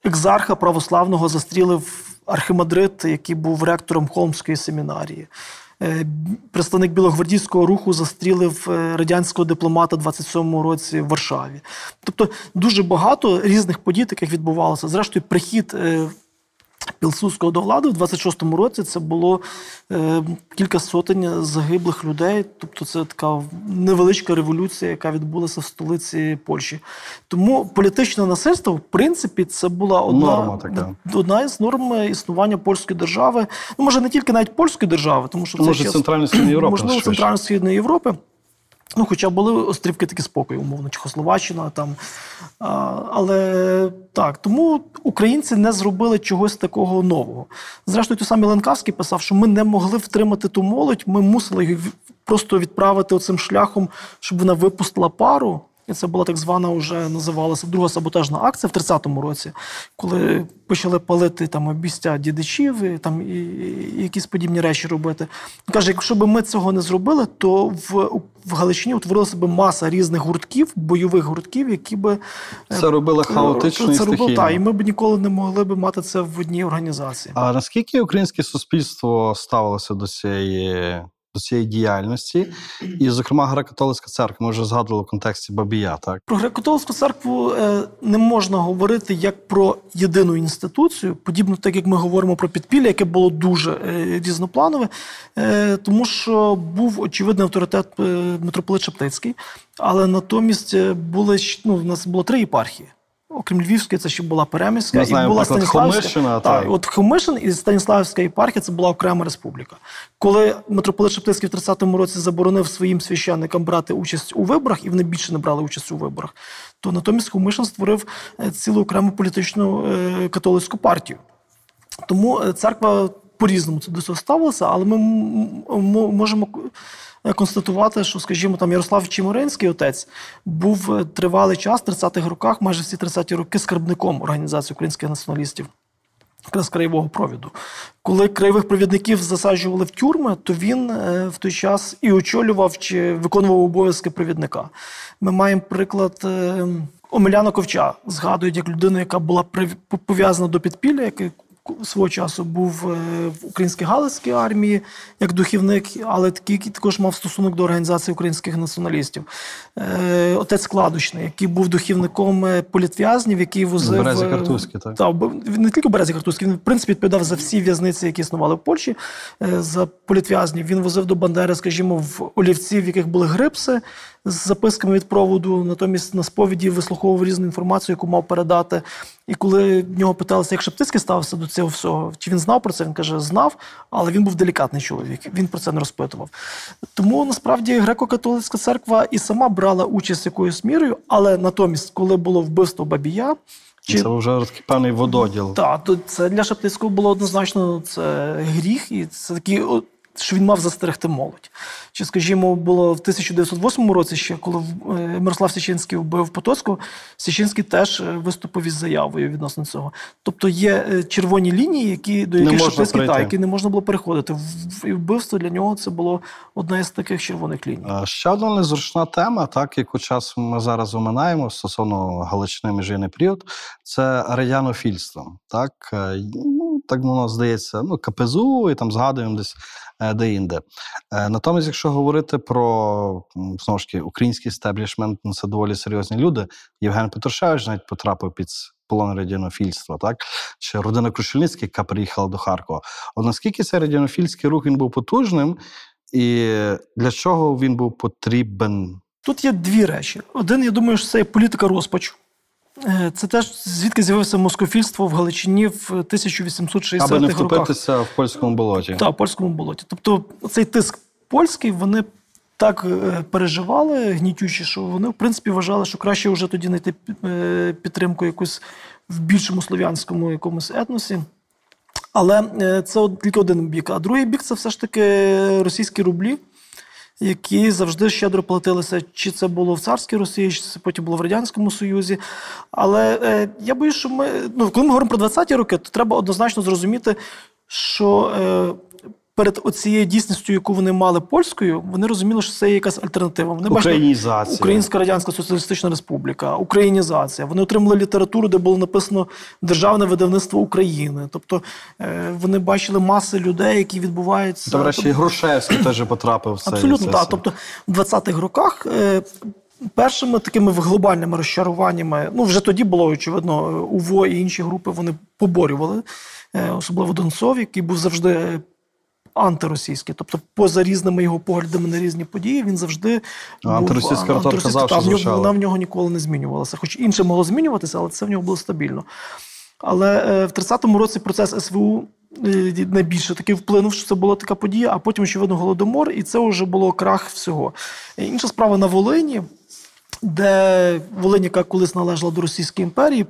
Екзарха православного застрілив архимандрит, який був ректором Холмської семінарії. Е, Представник білогвардійського руху застрілив е, радянського дипломата 27-му році в Варшаві. Тобто дуже багато різних подій таких відбувалося. Зрештою, прихід е, Пілсудського до влади в 26-му році це було е, кілька сотень загиблих людей. Тобто це така невеличка революція, яка відбулася в столиці Польщі. Тому політичне насильство, в принципі, це була одна, Норма така. одна із норм існування польської держави. Ну, може, не тільки навіть польської держави, тому що в цей Може, час- Центрально-Східної Європи можливо. Центрально-Східної Європи. Ну, хоча були острівки такі спокою, умовно, Чехословаччина там. А, але так, тому українці не зробили чогось такого нового. Зрештою, той самий Ленкавський писав, що ми не могли втримати ту молодь, ми мусили їх просто відправити оцим шляхом, щоб вона випустила пару. І це була так звана, вже називалася друга саботажна акція в 30-му році, коли почали палити там обістя дідичів і, там, і, і якісь подібні речі робити. Він Каже, якщо б ми цього не зробили, то в, в Галичині утворилася б маса різних гуртків, бойових гуртків, які би е, Це робили хаотично це робили, стихійно. та, і ми б ніколи не могли б мати це в одній організації. А наскільки українське суспільство ставилося до цієї, цієї діяльності? І, зокрема, греко-католицька церква, ми вже згадували в контексті Бабія, так? Про греко-католицьку церкву е, не можна говорити як про єдину інституцію, подібно так, як ми говоримо про підпілля, яке було дуже е, різнопланове, е, тому що був очевидний авторитет митрополит Шептицький, але натомість були ну, в нас було три єпархії. Окрім Львівської, це ще була Переміська Ми і знаємо, була Станіславська. Так, так. от Хомишин і Станіславська єпархія це була окрема республіка. Коли митрополит Шептицький в 30-му році заборонив своїм священникам брати участь у виборах, і вони більше не брали участь у виборах, то натомість Хомишин створив е, цілу окрему політичну е, католицьку партію. Тому е, церква по-різному це до цього ставилася, але ми можемо констатувати, що, скажімо, там Ярослав Чиморинський, отець, був е, тривалий час, в 30-х роках, майже всі 30-ті роки, скарбником організації українських націоналістів. Якраз краєвого провіду. Коли краєвих провідників засаджували в тюрми, то він е, в той час і очолював чи виконував обов'язки провідника. Ми маємо приклад е, Омеляна Ковча, згадують як людину, яка була пов'язана до підпілля, який свого часу був е, в українській галицькій армії як духівник, але такий також мав стосунок до організації українських націоналістів. Е, Отець Кладочний, який був духівником е, політв'язнів, який возив Березі Картузький, так? та, він не тільки Березі Картузький, він в принципі відповідав за всі в'язниці, які існували в Польщі, за політв'язнів. Він возив до Бандери, скажімо, в олівці, в яких були грипси з записками від проводу. Натомість на сповіді вислуховував різну інформацію, яку мав передати. І коли в нього питалися, як Шептицький ставився до цього всього, чи він знав про це, він каже, знав, але він був делікатний чоловік. Він про це не розпитував. Тому насправді греко-католицька церква і сама брала участь якоюсь мірою, але натомість, коли було вбивство Бабія, чи Це вже такий певний вододіл. так, це для Шептицького було однозначно це гріх, і це такий, що він мав застерегти молодь. Чи, скажімо, було в 1908 році, ще коли е, Мирослав Січинський вбив Потоцького, Січинський теж е, виступив із заявою відносно цього. Тобто є е, червоні лінії, які, до яких Шептицький та, які не можна було переходити. В- І вбивство для нього це було одна із таких червоних ліній. Ще одна незручна тема, так яку час ми зараз оминаємо стосовно Галичини міжийний період, це радянофільство. Так, ну, так воно здається, ну, КПЗУ і там згадуємо десь е, де-інде. Е, Натомість, якщо говорити про знову ж таки український стеблішмент, ну, це доволі серйозні люди. Євген Петрушевич навіть потрапив під полон радянофільства, так? Чи родина Крушельницьких, яка приїхала до Харкова. От наскільки цей радянофільський рух він був потужним, і для чого він був потрібен? Тут є дві речі. Один, я думаю, що це політика розпачу. Е, Це теж звідки з'явилося москофільство в Галичині в 1860-х Аби не роках. втопитися в польському болоті. Та, в польському болоті. Тобто цей тиск польський вони так е, переживали гнітючі, що вони, в принципі, вважали, що краще вже тоді знайти е, підтримку якусь в більшому слов'янському якомусь етносі. Але е, це тільки один бік. А другий бік це все ж таки російські рублі, які завжди щедро платилися, чи це було в царській Росії, чи це потім було в Радянському Союзі. Але е, я боюсь, що ми, ну, коли ми говоримо про 20-ті роки, то треба однозначно зрозуміти, що е, перед оцією дійсністю, яку вони мали польською, вони розуміли, що це є якась альтернатива. Вони бачили, Українська Радянська Соціалістична Республіка, українізація. Вони отримали літературу, де було написано Державне видавництво України. Тобто е, вони бачили маси людей, які відбуваються. До речі, і Грушевський теж потрапив в цей Абсолютно так. Тобто в 20-х роках е, Першими такими глобальними розчаруваннями, ну вже тоді було очевидно, УВО і інші групи вони поборювали, е, особливо Донцов, який був завжди е, антиросійський. Тобто, поза різними його поглядами на різні події, він завжди антиросійська був, риторика антиросійська, завжди в нього- звучала. вона в нього ніколи не змінювалася. Хоч інше могло змінюватися, але це в нього було стабільно. Але е, в 30-му році процес СВУ е, найбільше таки вплинув, що це була така подія, а потім, очевидно, голодомор, і це вже було крах всього. Інша справа на Волині, де Волинь, яка колись належала до Російської імперії.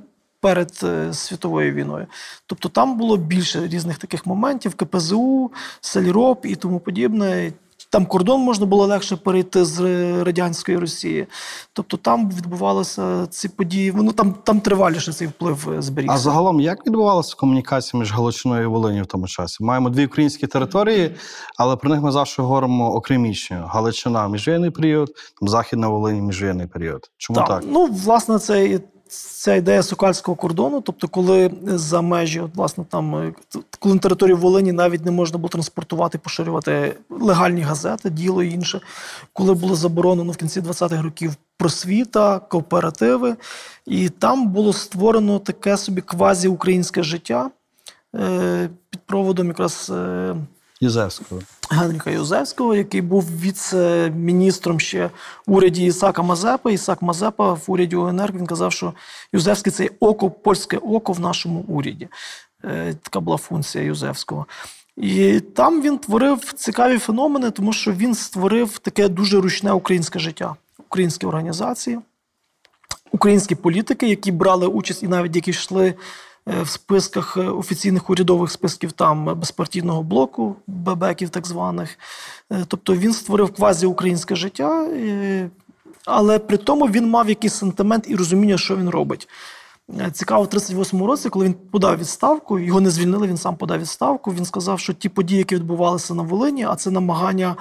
Перед е, світовою війною, тобто там було більше різних таких моментів: КПЗУ, Сельроп і тому подібне. Там кордон можна було легше перейти з радянської Росії. Тобто там відбувалися ці події. Ну там, там триваліше цей вплив е, зберігся. А загалом, як відбувалася комунікація між Галичиною і Волиню в тому часі? Маємо дві українські території, але про них ми завжди говоримо окремічно. Галичина міжвоєнний період, там Західна Волинь міжвоєнний період. Чому так? Ну, власне, це і- ця ідея сокальського кордону, тобто, коли за межі, от, власне, там, е, коли на території Волині навіть не можна було транспортувати, поширювати легальні газети, діло і інше, коли було заборонено в кінці 20-х років просвіта, кооперативи, і там було створено таке собі квазі-українське життя е, під проводом якраз. Ізевського. Генріха Юзевського, який був віце-міністром ще в уряді Ісака Мазепи. Ісак Мазепа в уряді УНР він казав, що Юзевський це око, польське око в нашому уряді. Е, Така була функція Юзевського. І там він творив цікаві феномени, тому що він створив таке дуже ручне українське життя, українські організації, українські політики, які брали участь і навіть які йшли в списках е, офіційних урядових списків там е, безпартійного блоку, бебеків так званих. Е, Тобто він створив квазі-українське життя, е, але при тому він мав якийсь сентимент і розуміння, що він робить. Е, Цікаво, в 38-му році, коли він подав відставку, його не звільнили, він сам подав відставку. Він сказав, що ті події, які відбувалися на Волині, а це намагання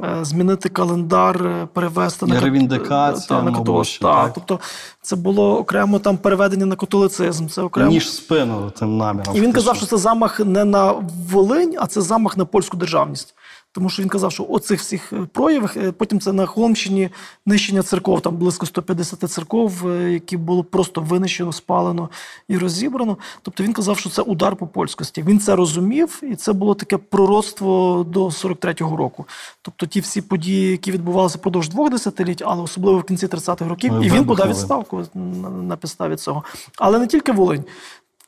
е, змінити календар, е, перевести на Ревіндикація, на католицизм. Так, так. Тобто це було окремо там переведення на католицизм. Це окремо. Ніж спину тим наміром. І він казав, що це замах не на Волинь, а це замах на польську державність. Тому що він казав, що оцих всіх е, проявах, е, потім це на Холмщині нищення церков, там близько 150 церков, е, які було просто винищено, спалено і розібрано. Тобто він казав, що це удар по польськості. Він це розумів, і це було таке пророцтво до 43-го року. Тобто ті всі події, які відбувалися впродовж двох десятиліть, але особливо в кінці 30-х років, Ну, і і він подав відставку на, на підставі цього. Але не тільки Волинь.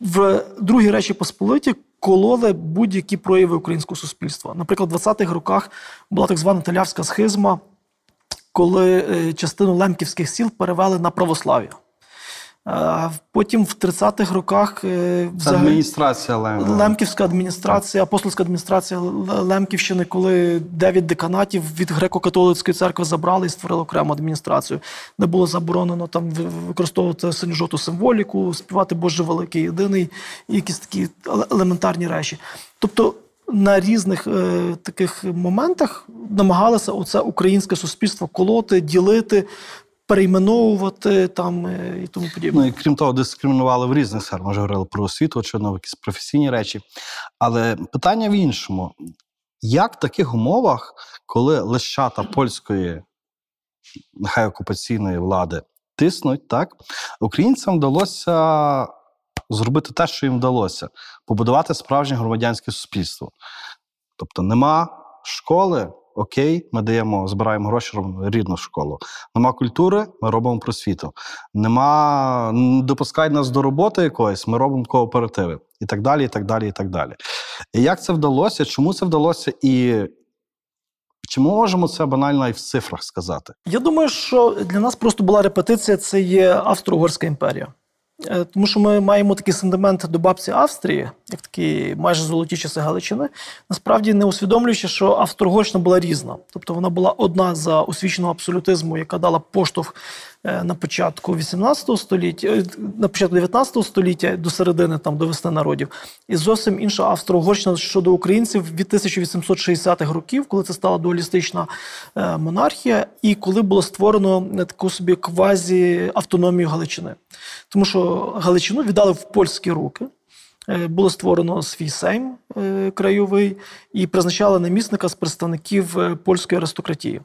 В другій Речі Посполиті кололи будь-які прояви українського суспільства. Наприклад, в 20-х роках була так звана талявська схизма, коли е, частину лемківських сіл перевели на православ'я. Потім в 30-х роках е, взагалі адміністрація Лем. Лемківська адміністрація, апостольська адміністрація Лемківщини, коли дев'ять деканатів від греко-католицької церкви забрали і створили окрему адміністрацію, де було заборонено там використовувати синьо-жовту символіку, співати Боже великий єдиний і якісь такі елементарні речі. Тобто на різних е, таких моментах намагалося оце українське суспільство колоти, ділити, перейменовувати там е, і тому подібне. Ну і крім того, дискримінували в різних сферах. Ми вже говорили про освіту, очевидно, якісь професійні речі. Але питання в іншому: як в таких умовах, коли лищата польської, нехай окупаційної влади тиснуть, так українцям вдалося зробити те, що їм вдалося побудувати справжнє громадянське суспільство. Тобто нема школи. Окей, ми даємо, збираємо гроші, робимо рідну школу. Нема культури, ми робимо просвіту. Нема не допускають нас до роботи якоїсь, ми робимо кооперативи. І так далі, і так далі, і так далі. І як це вдалося? Чому це вдалося? І чи ми можемо це банально і в цифрах сказати? Я думаю, що для нас просто була репетиція це є Австро-Угорська імперія. Е, Тому що ми маємо такий сентимент до бабці Австрії, як такі майже золоті часи Галичини, насправді не усвідомлюючи, що Австро-Угорщина була різна. Тобто вона була одна за освіченого абсолютизму, яка дала поштовх на початку 18 століття, е, на початку 19 століття до середини там до весни народів. І зовсім інша Австро-Угорщина щодо українців від 1860-х років, коли це стала дуалістична е, монархія, і коли було створено е, таку собі квазі автономію Галичини. Тому що Галичину віддали в польські руки. Е, Було створено свій сейм е, краєвий і призначали намісника з представників е, польської аристократії.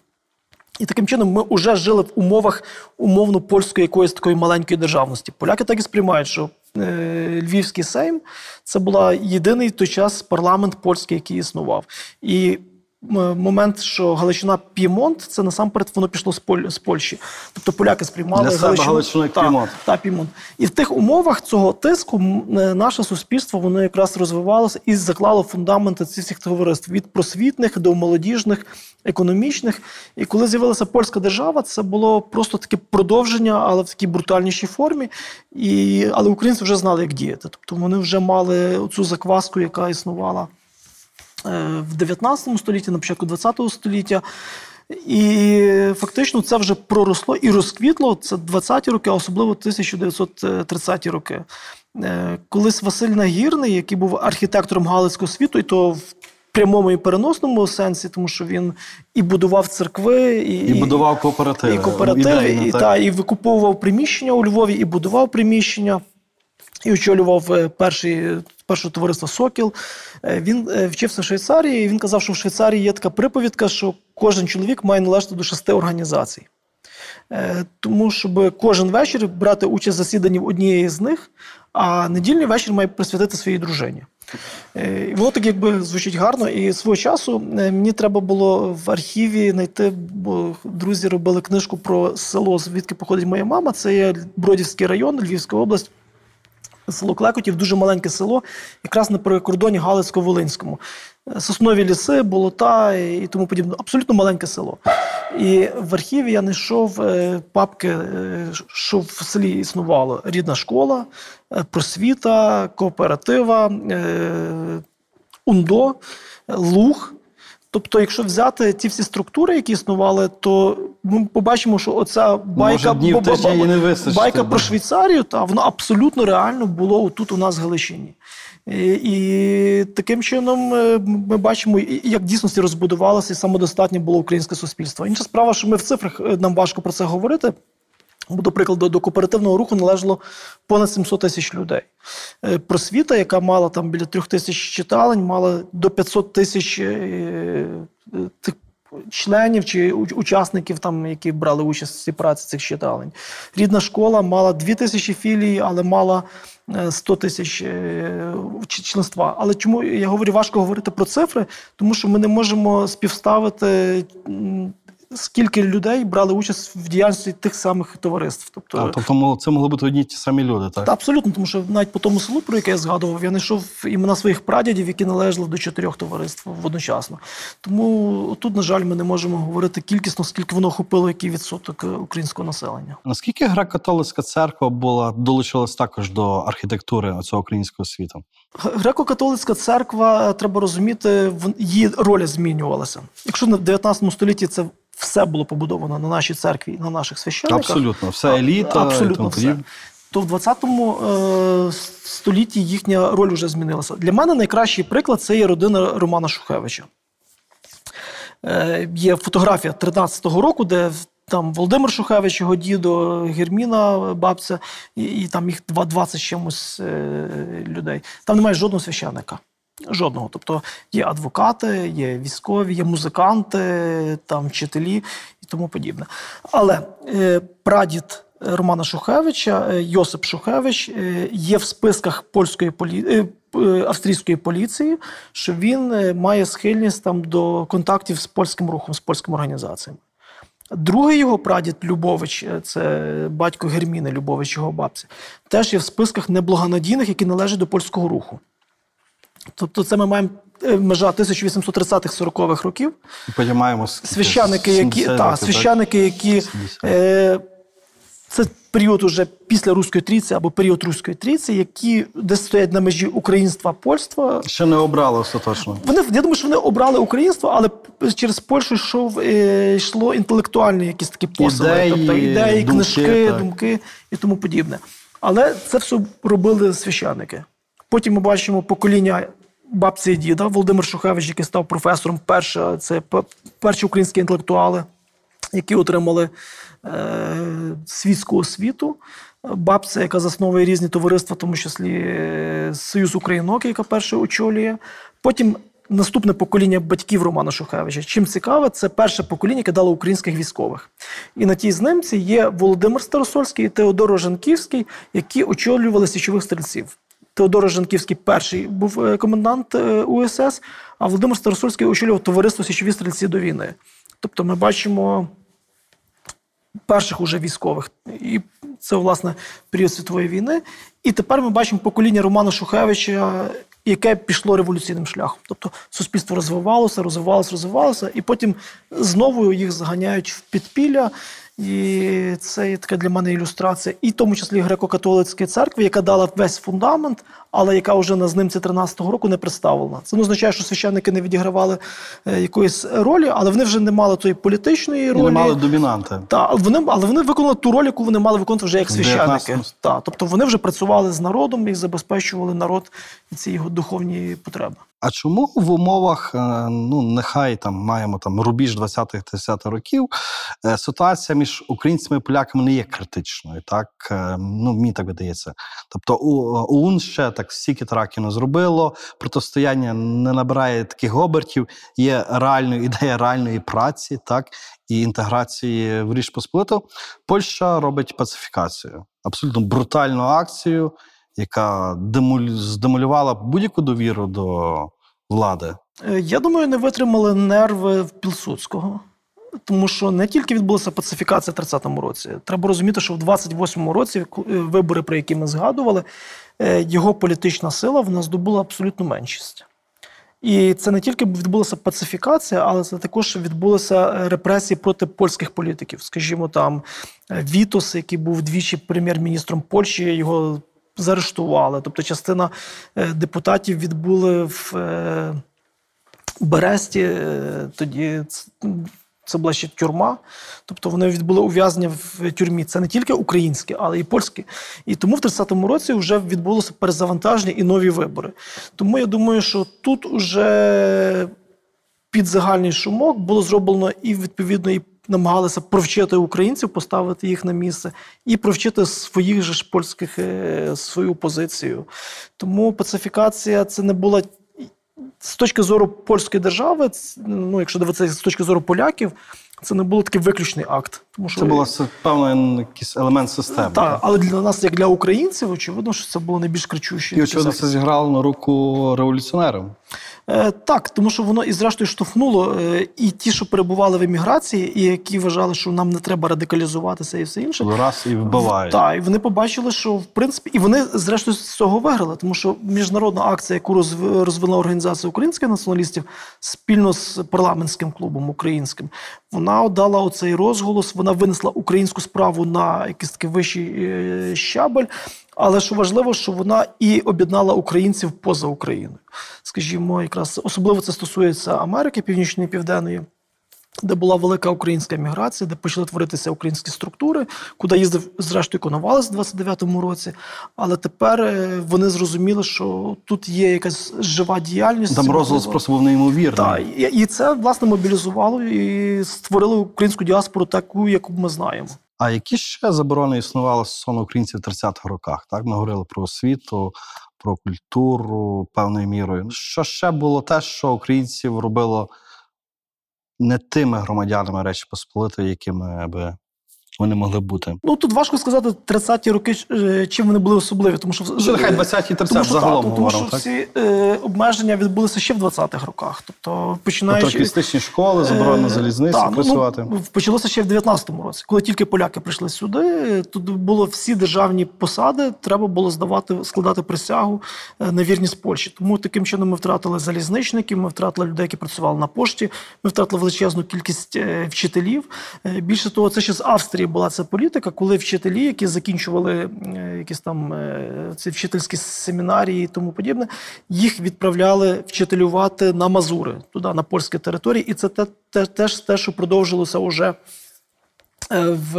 І таким чином ми вже жили в умовах умовно польської якоїсь такої маленької державності. Поляки так і сприймають, що е, Львівський Сейм це була єдиний той час парламент польський, який існував. І момент, що Галичина П'ємонт, це насамперед воно пішло з, Поль, з Польщі. Тобто поляки сприймали Для себе Галичину як та, П'ємонт. та П'ємонт. І в тих умовах цього тиску е, наше суспільство воно якраз розвивалося і заклало фундаменти цих всіх товариств від просвітних до молодіжних, економічних. І коли з'явилася польська держава, це було просто таке продовження, але в такій брутальнішій формі. І, але українці вже знали, як діяти. Тобто вони вже мали цю закваску, яка існувала в 19 столітті, на початку 20 століття. І фактично це вже проросло і розквітло. Це 20-ті роки, а особливо 1930-ті роки. Е, Колись Василь Нагірний, який був архітектором Галицького світу, і то в прямому і переносному сенсі, тому що він і будував церкви, і, І будував кооперативи. і кооперативи, ідейно, і, так. та, і викуповував приміщення у Львові, і будував приміщення, і очолював е, перший, перше товариство Сокіл. Е, Він е, вчився в Швейцарії, і він казав, що в Швейцарії є така приповідка, що кожен чоловік має належати до шести організацій. Е, Тому, щоб кожен вечір брати участь в засіданні в однієї з них, а недільний вечір має присвятити своїй дружині. І воно так якби звучить гарно. І свого часу мені треба було в архіві знайти, бо друзі робили книжку про село, звідки походить моя мама. Це є Бродівський район, Львівська область. Село Клекотів, дуже маленьке село, якраз на прикордоні Галицько-Волинському. Е, Соснові ліси, болота і тому подібне. Абсолютно маленьке село. І в архіві я знайшов е, папки, е, що в селі існувало: рідна школа, просвіта, кооператива, УНДО, Луг. Тобто, якщо взяти ті всі структури, які існували, то ми побачимо, що оця байка, днів бо- бо- тижня не байка про Швейцарію, та воно абсолютно реально було тут у нас в Галичині. І, і таким чином е, ми бачимо, як дійсності розбудувалося і самодостатнє було українське суспільство. Інша справа, що ми в цифрах е, нам важко про це говорити. До прикладу, до кооперативного руху належало понад 700 тисяч людей. Е, Просвіта, яка мала там біля трьох тисяч читалень, мала до 500 тисяч е, е, тих членів чи учасників, там, які брали участь в цій праці цих читалень. Рідна школа мала 2 тисячі філій, але мала е, 100 тисяч членства. Але чому я говорю, важко говорити про цифри, тому що ми не можемо співставити. Скільки людей брали участь в діяльності тих самих товариств? Тобто, А, тобто це могли бути одні ті самі люди, так? та абсолютно, тому що навіть по тому селу, про яке я згадував, я знайшов імена своїх прадідів, які належали до чотирьох товариств водночасно. Тому тут, на жаль, ми не можемо говорити кількісно, скільки воно охопило, який відсоток е, українського населення. Наскільки греко-католицька церква була долучилась також до архітектури цього українського світу? Греко-католицька церква, е, треба розуміти, в- її роля змінювалася. Якщо на 19 столітті це все було побудовано на нашій церкві, на наших священниках, Абсолютно, все еліта і Абсолютно тому все. То в 20 е, столітті їхня роль вже змінилася. Для мене найкращий приклад це є родина Романа Шухевича. Е, є фотографія 13-го року, де там Володимир Шухевич, його дідо, Герміна, бабця, і, і там їх 20 чимось е, людей. Там немає жодного священника. Жодного. Тобто є адвокати, є військові, є музиканти, там вчителі і тому подібне. Але е, прадід Романа Шухевича, е, Йосип Шухевич, е, є в списках польської полі... е, е, австрійської поліції, що він е, має схильність там до контактів з польським рухом, з польськими організаціями. Другий його прадід Любович, це батько Герміни Любович, його бабці, теж є в списках неблагонадійних, які належать до польського руху. Тобто, це ми маємо е, межа 1830-40-х років. Потім Священики, які, та, священики, які е, це період уже після Руської трійці або період Руської трійці, які десь стоять на межі українства, польства. Ще не обрали остаточно. Вони я думаю, що вони обрали українство, але через Польщу йшов е, йшло інтелектуальні якісь такі посили, Ідеї, тобто ідеї, думки, книжки, так. думки і тому подібне. Але це все робили священники. Потім ми бачимо покоління бабці і діда Володимир Шухевич, який став професором. Перша це перші українські інтелектуали, які отримали е, світську освіту. Бабця, яка засновує різні товариства, в тому числі е, Союз Українок, яка перша очолює. Потім наступне покоління батьків Романа Шухевича. Чим цікаве, це перше покоління, яке дало українських військових. І на тій знимці є Володимир Старосольський і Теодор Рожанківський, які очолювали січових стрільців. Теодор Рожанківський перший був е, комендант е, УСС, а Володимир Старосольський очолював товариство Січові стрільці до війни. Тобто ми бачимо перших уже військових. І це, власне, період світової війни. І тепер ми бачимо покоління Романа Шухевича, яке пішло революційним шляхом. Тобто суспільство розвивалося, розвивалося, розвивалося, і потім знову їх заганяють в підпілля. І це є така для мене ілюстрація, і в тому числі греко-католицької церкви, яка дала весь фундамент, але яка вже на знимці 13-го року не представлена. Це не означає, що священники не відігравали е, якоїсь ролі, але вони вже не мали тої політичної ролі. не мали домінанти. Та, вони, але вони виконали ту роль, яку вони мали виконувати вже як священники. 19-му. Та, тобто вони вже працювали з народом і забезпечували народ і ці його духовні потреби. А чому в умовах, е, ну нехай там маємо там рубіж 20-30 років, е, ситуація між українцями і поляками не є критичною, так е, ну мені так видається. Тобто ОУН ще так стільки траків не зробило, протистояння не набирає таких обертів, є реальна ідея реальної праці, так і інтеграції в Річ Посполиту. Польща робить пацифікацію, абсолютно брутальну акцію яка демоль... здемолювала будь-яку довіру до влади. Е, Я думаю, не витримали нерви в Пілсудського. Тому що не тільки відбулася пацифікація в 30-му році. Треба розуміти, що в 28-му році е, вибори, про які ми згадували, е, його політична сила вона здобула абсолютну меншість. І це не тільки відбулася пацифікація, але це також відбулися репресії проти польських політиків. Скажімо, там Вітос, який був двічі прем'єр-міністром Польщі, його заарештували. Тобто, частина е, депутатів відбули в е, Бересті. е, Тоді це була ще тюрма. Тобто вони відбули ув'язнення в тюрмі. Це не тільки українське, але й польське. І тому в 30-му році вже відбулося перезавантаження і нові вибори. Тому я думаю, що тут уже під загальний шумок було зроблено і відповідно і намагалися провчити українців, поставити їх на місце, і провчити своїх же ж польських е, свою позицію. Тому пацифікація це не була з точки зору польської держави, ну якщо дивитися з точки зору поляків, це не було такий виключний акт. Тому що Це був певний якийсь елемент системи. так, але для нас, як для українців, очевидно, що це було найбільш кричуще. І очевидно, це зіграло на руку революціонерам. Е, Так, тому що воно і зрештою штовхнуло е, і ті, що перебували в еміграції, і які вважали, що нам не треба радикалізуватися і все інше. Раз і вбивають. Так, і вони побачили, що в принципі, і вони зрештою з цього виграли, тому що міжнародна акція, яку розв- розвила організація українських націоналістів спільно з парламентським клубом українським, вона дала оцей розголос, вона винесла українську справу на якийсь такий вищий е, щабель. Але що важливо, що вона і об'єднала українців поза Україною. Скажімо, якраз особливо це стосується Америки Північної і Південної де була велика українська міграція, де почали творитися українські структури, куди їздив зрештою Коновалець в 29-му році. Але тепер е, вони зрозуміли, що тут є якась жива діяльність. Там розголос просто був неймовірний. Так, і, і це власне мобілізувало і створило українську діаспору таку, яку ми знаємо. А які ще заборони існували стосовно українців в 30-х роках? Так, ми говорили про освіту, про культуру певною мірою. Що ще було те, що українців робило не тими громадянами Речі Посполитої, якими би вони могли бути? Ну тут важко сказати 30-ті роки, е, чим вони були особливі, тому що Що нехай 20-ті 30 тому що, загалом тому говоримо, що так? всі е, обмеження відбулися ще в 20-х роках. Тобто, починаючи Патріотистичні школи, заборона Е, залізниці та, ну, працювати. Ну, почалося ще в 19-му році. Коли тільки поляки прийшли сюди, тут було всі державні посади, треба було здавати, складати присягу е, на вірність Польщі. Тому таким чином ми втратили залізничників, ми втратили людей, які працювали на пошті, ми втратили величезну кількість е, вчителів. Е, Більше того, це ще з Австрії була ця політика, коли вчителі, які закінчували е, якісь там е, ці вчительські семінарії і тому подібне, їх відправляли вчителювати на Мазури, туди, на польські території. І це те, те, теж те, що продовжилося уже е, в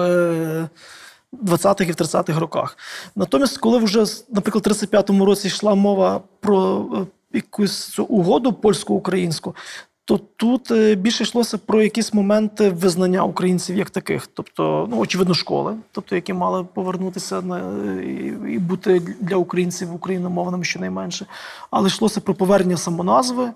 20-х і в 30-х роках. Натомість, коли вже, наприклад, в 35-му році йшла мова про якусь цю угоду польсько-українську, то тут е, більше йшлося про якісь моменти визнання українців як таких, тобто, ну очевидно, школи, тобто які мали повернутися на е, і, бути для українців україномовними щонайменше. Але йшлося про повернення самоназви,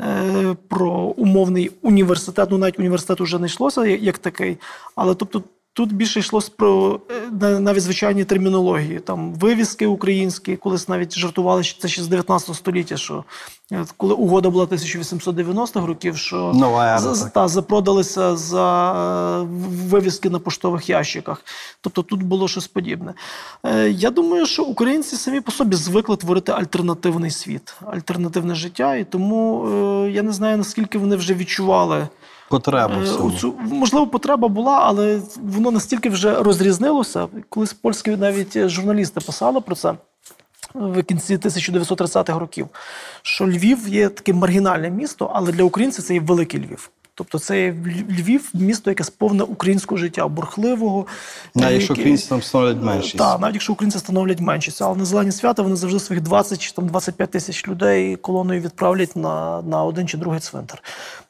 е, про умовний університет. Ну навіть університет вже не йшлося як такий, але тобто. Тут більше йшлося про е, навіть звичайні термінології, там вивіски українські, колись навіть жартували, що це ще з 19 століття, що е, коли угода була 1890-х років, що Нова за- за- та, запродалися за е, вивіски на поштових ящиках. Тобто тут було щось подібне. Я думаю, що українці самі по собі звикли творити альтернативний світ, альтернативне життя, і тому я не знаю, наскільки вони вже відчували. Потреба Е, можливо, потреба була, але воно настільки вже розрізнилося. Колись польські навіть журналісти писали про це в кінці 1930-х років, що Львів є таким маргінальне місто, але для українців це є великий Львів. Тобто це Львів місто, яке сповне українського життя, бурхливого. Навіть е, якщо українці там становлять меншість. так, навіть якщо українці становлять меншість, але на зелені свята вони завжди своїх 20 чи там 25 тисяч людей колоною відправлять на, на один чи другий цвинтар.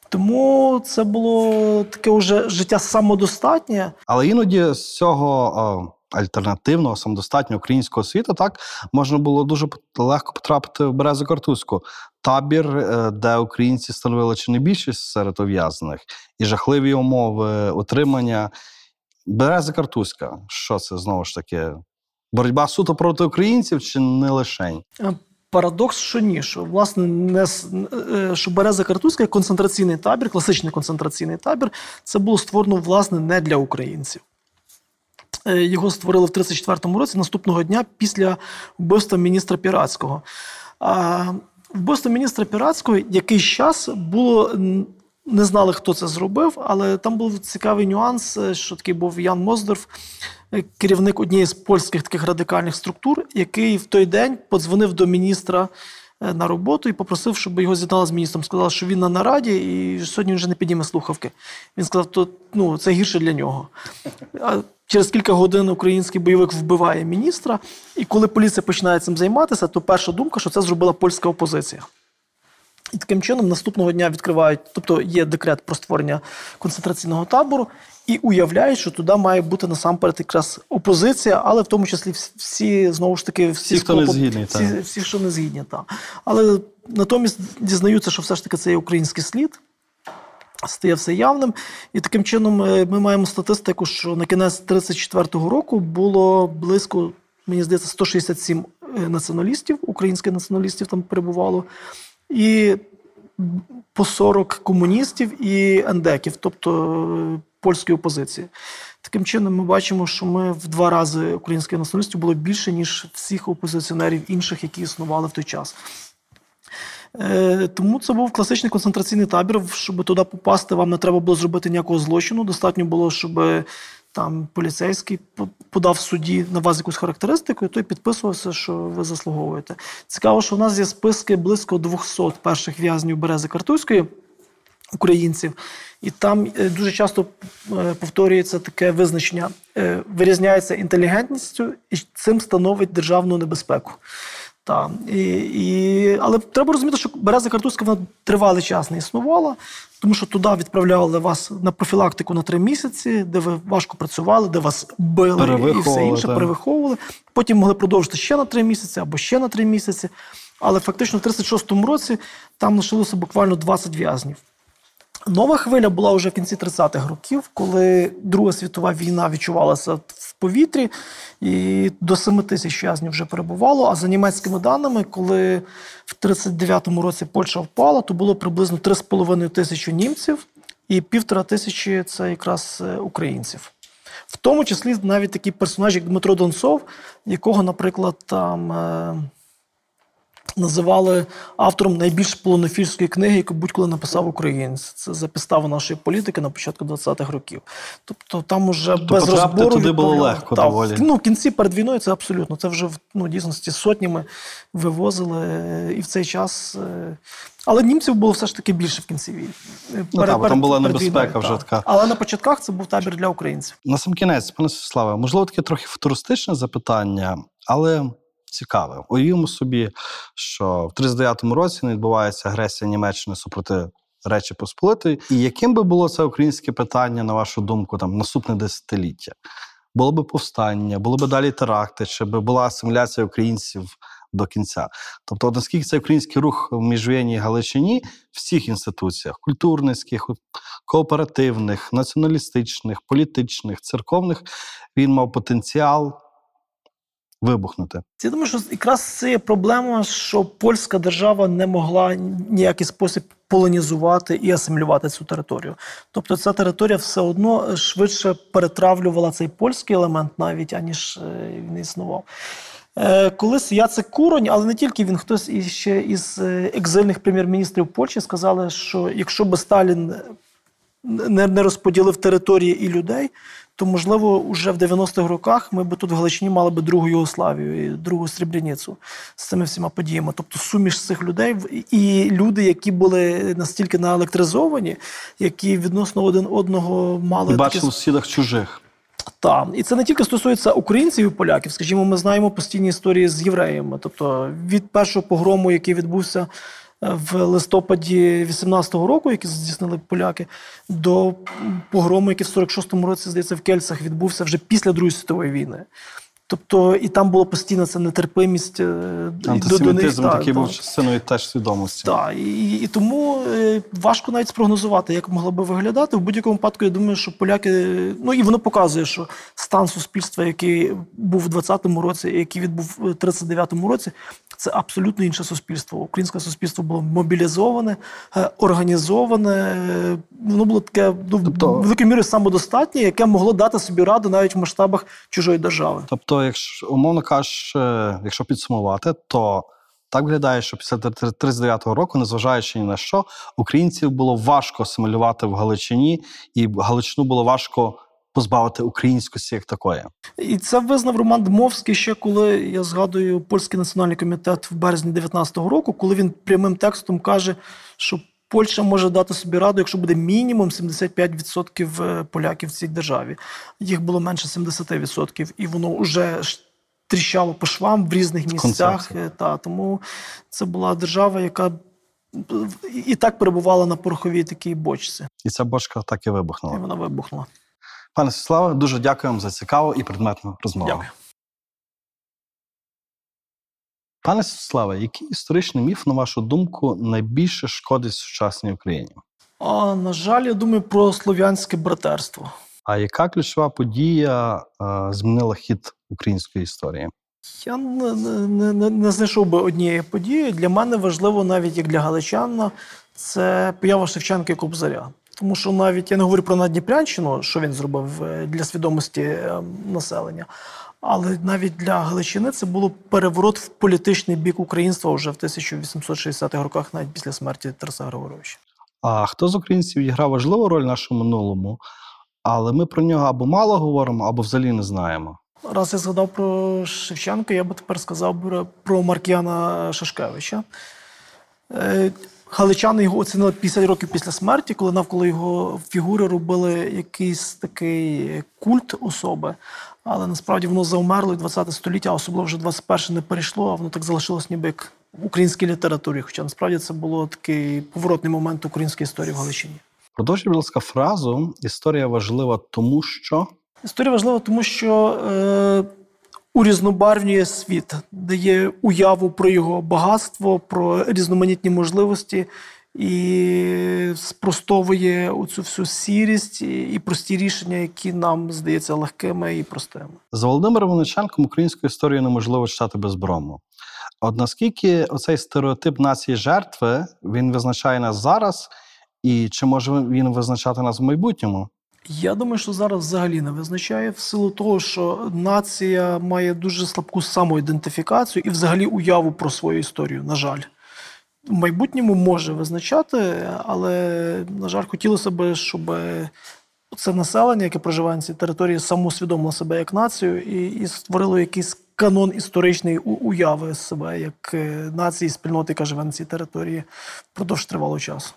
Тому це було таке вже життя самодостатнє. Але іноді з цього о, альтернативного, самодостатнього українського світу так можна було дуже легко потрапити в Березу Картузьку. Табір, е, де українці становили чи не більшість серед ув'язнених, і жахливі умови утримання. Береза Картузька. Що це знову ж таки? Боротьба суто проти українців чи не лишень? Парадокс, що ні, що власне не е, що Береза Картузька як концентраційний табір, класичний концентраційний табір, це було створено власне не для українців. Е, Його створили в 34-му році, наступного дня після вбивства міністра Піратського. А вбивство міністра Піратського якийсь час було. Не знали, хто це зробив, але там був цікавий нюанс, е, що такий був Ян Моздорф, керівник однієї з польських таких радикальних структур, який в той день подзвонив до міністра е, на роботу і попросив, щоб його з'єднали з міністром. Сказав, що він на нараді і сьогодні вже не підніме слухавки. Він сказав, то ну, це гірше для нього. А через кілька годин український бойовик вбиває міністра, і коли поліція починає цим займатися, то перша думка, що це зробила польська опозиція. І таким чином наступного дня відкривають, тобто є декрет про створення концентраційного табору, і уявляють, що туди має бути насамперед якраз опозиція, але в тому числі всі, знову ж таки всі, Всі, хто не згідний, всі, так. всі, що не згідні, так. Але натомість дізнаються, що все ж таки це є український слід. Стає все явним, і таким чином е, ми маємо статистику, що на кінець 34-го року було близько, мені здається, 167 е, націоналістів, українських націоналістів там перебувало, і по 40 комуністів і ендеків, тобто е, польської опозиції. Таким чином, ми бачимо, що ми в два рази українських націоналістів було більше, ніж всіх опозиціонерів інших, які існували в той час. Е, Тому це був класичний концентраційний табір. Щоб туди попасти, вам не треба було зробити ніякого злочину. Достатньо було, щоб там поліцейський подав в суді на вас якусь характеристику, і той підписувався, що ви заслуговуєте. Цікаво, що в нас є списки близько 200 перших в'язнів Берези Картузької українців, і там е, дуже часто е, повторюється таке визначення: е, вирізняється інтелігентністю, і цим становить державну небезпеку. Та, і, і, але треба розуміти, що береза картузька вона тривалий час не існувала, тому що туди відправляли вас на профілактику на три місяці, де ви важко працювали, де вас били і все інше, так. перевиховували. Потім могли продовжити ще на три місяці або ще на три місяці. Але фактично в 36-му році там лишилося буквально 20 в'язнів. Нова хвиля була вже в кінці 30-х років, коли Друга світова війна відчувалася в повітрі, і до 7 тисяч в'язнів вже перебувало. А за німецькими даними, коли в 39-му році Польща впала, то було приблизно 3,5 тисячі німців і півтора тисячі це якраз е, українців. В тому числі навіть такі персонажі, як Дмитро Донцов, якого, наприклад, там. Називали автором найбільш полонофільської книги, яку будь-коли написав українець. Це за підставу нашої політики на початку 20-х років. Тобто там уже без потрапити розбору туди було легко Та, доволі. Ну, в кінці перед війною це абсолютно. Це вже в ну, дійсності сотнями вивозили е, і в цей час. е, Але німців було все ж таки більше в кінці війни. Ну, так, бо там була небезпека війною, вже така. Але на початках це був табір для українців. На сам кінець, пане Святославе, можливо, таке трохи футуристичне запитання, але цікаве. Уявімо собі, що в 39-му році не відбувається агресія Німеччини супроти Речі Посполитої. І яким би було це українське питання, на вашу думку, там наступне десятиліття? Було би повстання, було би далі теракти, чи би була асиміляція українців до кінця? Тобто, наскільки цей український рух в міжвоєнній Галичині в всіх інституціях культурницьких, кооперативних, націоналістичних, політичних, церковних, він мав потенціал вибухнути. Я думаю, що якраз це є проблема, що польська держава не могла ніякий спосіб полонізувати і асимілювати цю територію. Тобто ця територія все одно швидше перетравлювала цей польський елемент, навіть аніж е, він існував. Е, Колись Яцек Куронь, але не тільки він, хтось іще із е, екзильних прем'єр-міністрів Польщі сказали, що якщо би Сталін не, не розподілив території і людей, то можливо вже в 90-х роках ми б тут в Галичині мали б другу Югославію і другу Срібряницю з цими всіма подіями. Тобто суміш цих людей в- і люди, які були настільки наелектризовані, які відносно один одного мали І такі у сусідах чужих. так, і це не тільки стосується українців і поляків. Скажімо, ми знаємо постійні історії з євреями. Тобто від першого погрому, який відбувся в листопаді 18-го року, які здійснили поляки, до погрому, який в 46-му році, здається, в Кельцах відбувся вже після Другої світової війни. Тобто, і там була постійна ця нетерпимість е, і до, до. Антисемітизм такий був частиною теж свідомості. Так, і, і тому е, важко навіть спрогнозувати, як могло би виглядати. В будь-якому випадку, я думаю, що поляки, ну і воно показує, що стан суспільства, який був в 20-му році, який відбув в 39-му році, це абсолютно інше суспільство. Українське суспільство було мобілізоване, е, організоване, е, воно було таке ну, Тобто- в великій мірі самодостатнє, яке могло дати собі раду навіть в масштабах чужої держави. Тобто, якщо умовно кажучи, якщо підсумувати, то так виглядає, що після 39-го року, незважаючи ні на що, українців було важко асимілювати в Галичині, і Галичину було важко позбавити українськості як такої. І це визнав Роман Дмовський ще коли я згадую польський національний комітет в березні 19-го року, коли він прямим текстом каже, що Польща може дати собі раду, якщо буде мінімум 75% е, поляків в цій державі. Їх було менше 70%, і воно вже тріщало по швам в різних місцях. Е, Та, тому це була держава, яка і так перебувала на пороховій такій бочці, І ця бочка так і вибухнула. і вона вибухнула. Пане Свіславе, дуже дякую вам за цікаву і предметну розмову. Дякую. Пане Свіславе, який історичний міф, на вашу думку, найбільше шкодить сучасній Україні? А на жаль, я думаю про слов'янське братерство. А яка ключова подія е, змінила хід української історії? Я не, не, не, не знайшов би однієї події. Для мене важливо, навіть як для галичана, це поява Шевченка і Кобзаря. Тому що навіть я не говорю про Надніпрянщину, що він зробив е, для свідомості е, населення. Але навіть для Галичини це було переворот в політичний бік українства вже в 1860-х роках, навіть після смерті Тараса Григоровича. А хто з українців відіграв важливу роль в нашому минулому, але ми про нього або мало говоримо, або взагалі не знаємо. Раз я згадав про Шевченка, я би тепер сказав про Маркіяна Шашкевича. Е, Галичани його оцінили 50 років після смерті, коли навколо його фігури робили якийсь такий культ особи. Але насправді воно завмерло і 20 століття, а особливо вже 21 не перейшло, а воно так залишилось ніби як в українській літературі. Хоча насправді це було такий поворотний момент української історії в Галичині. Продовжіть, будь ласка, фразу історія важлива, тому що Історія важлива, тому що е, урізнобарвнює світ, дає уяву про його багатство, про різноманітні можливості і спростовує оцю всю сірість і, прості рішення, які нам здається легкими і простими. за Володимиром Вониченком українську історію неможливо читати без брому. От наскільки оцей стереотип нації жертви він визначає нас зараз, і чи може він визначати нас в майбутньому? Я думаю, що зараз взагалі не визначає в силу того, що нація має дуже слабку самоідентифікацію і взагалі уяву про свою історію, на жаль. В майбутньому може визначати, але, на жаль, хотілося б, щоб це населення, яке проживає на цій території, самоусвідомило себе як націю і, і створило якийсь канон історичної уяви себе як е, нації, спільноти, яка живе на цій території впродовж тривалого часу.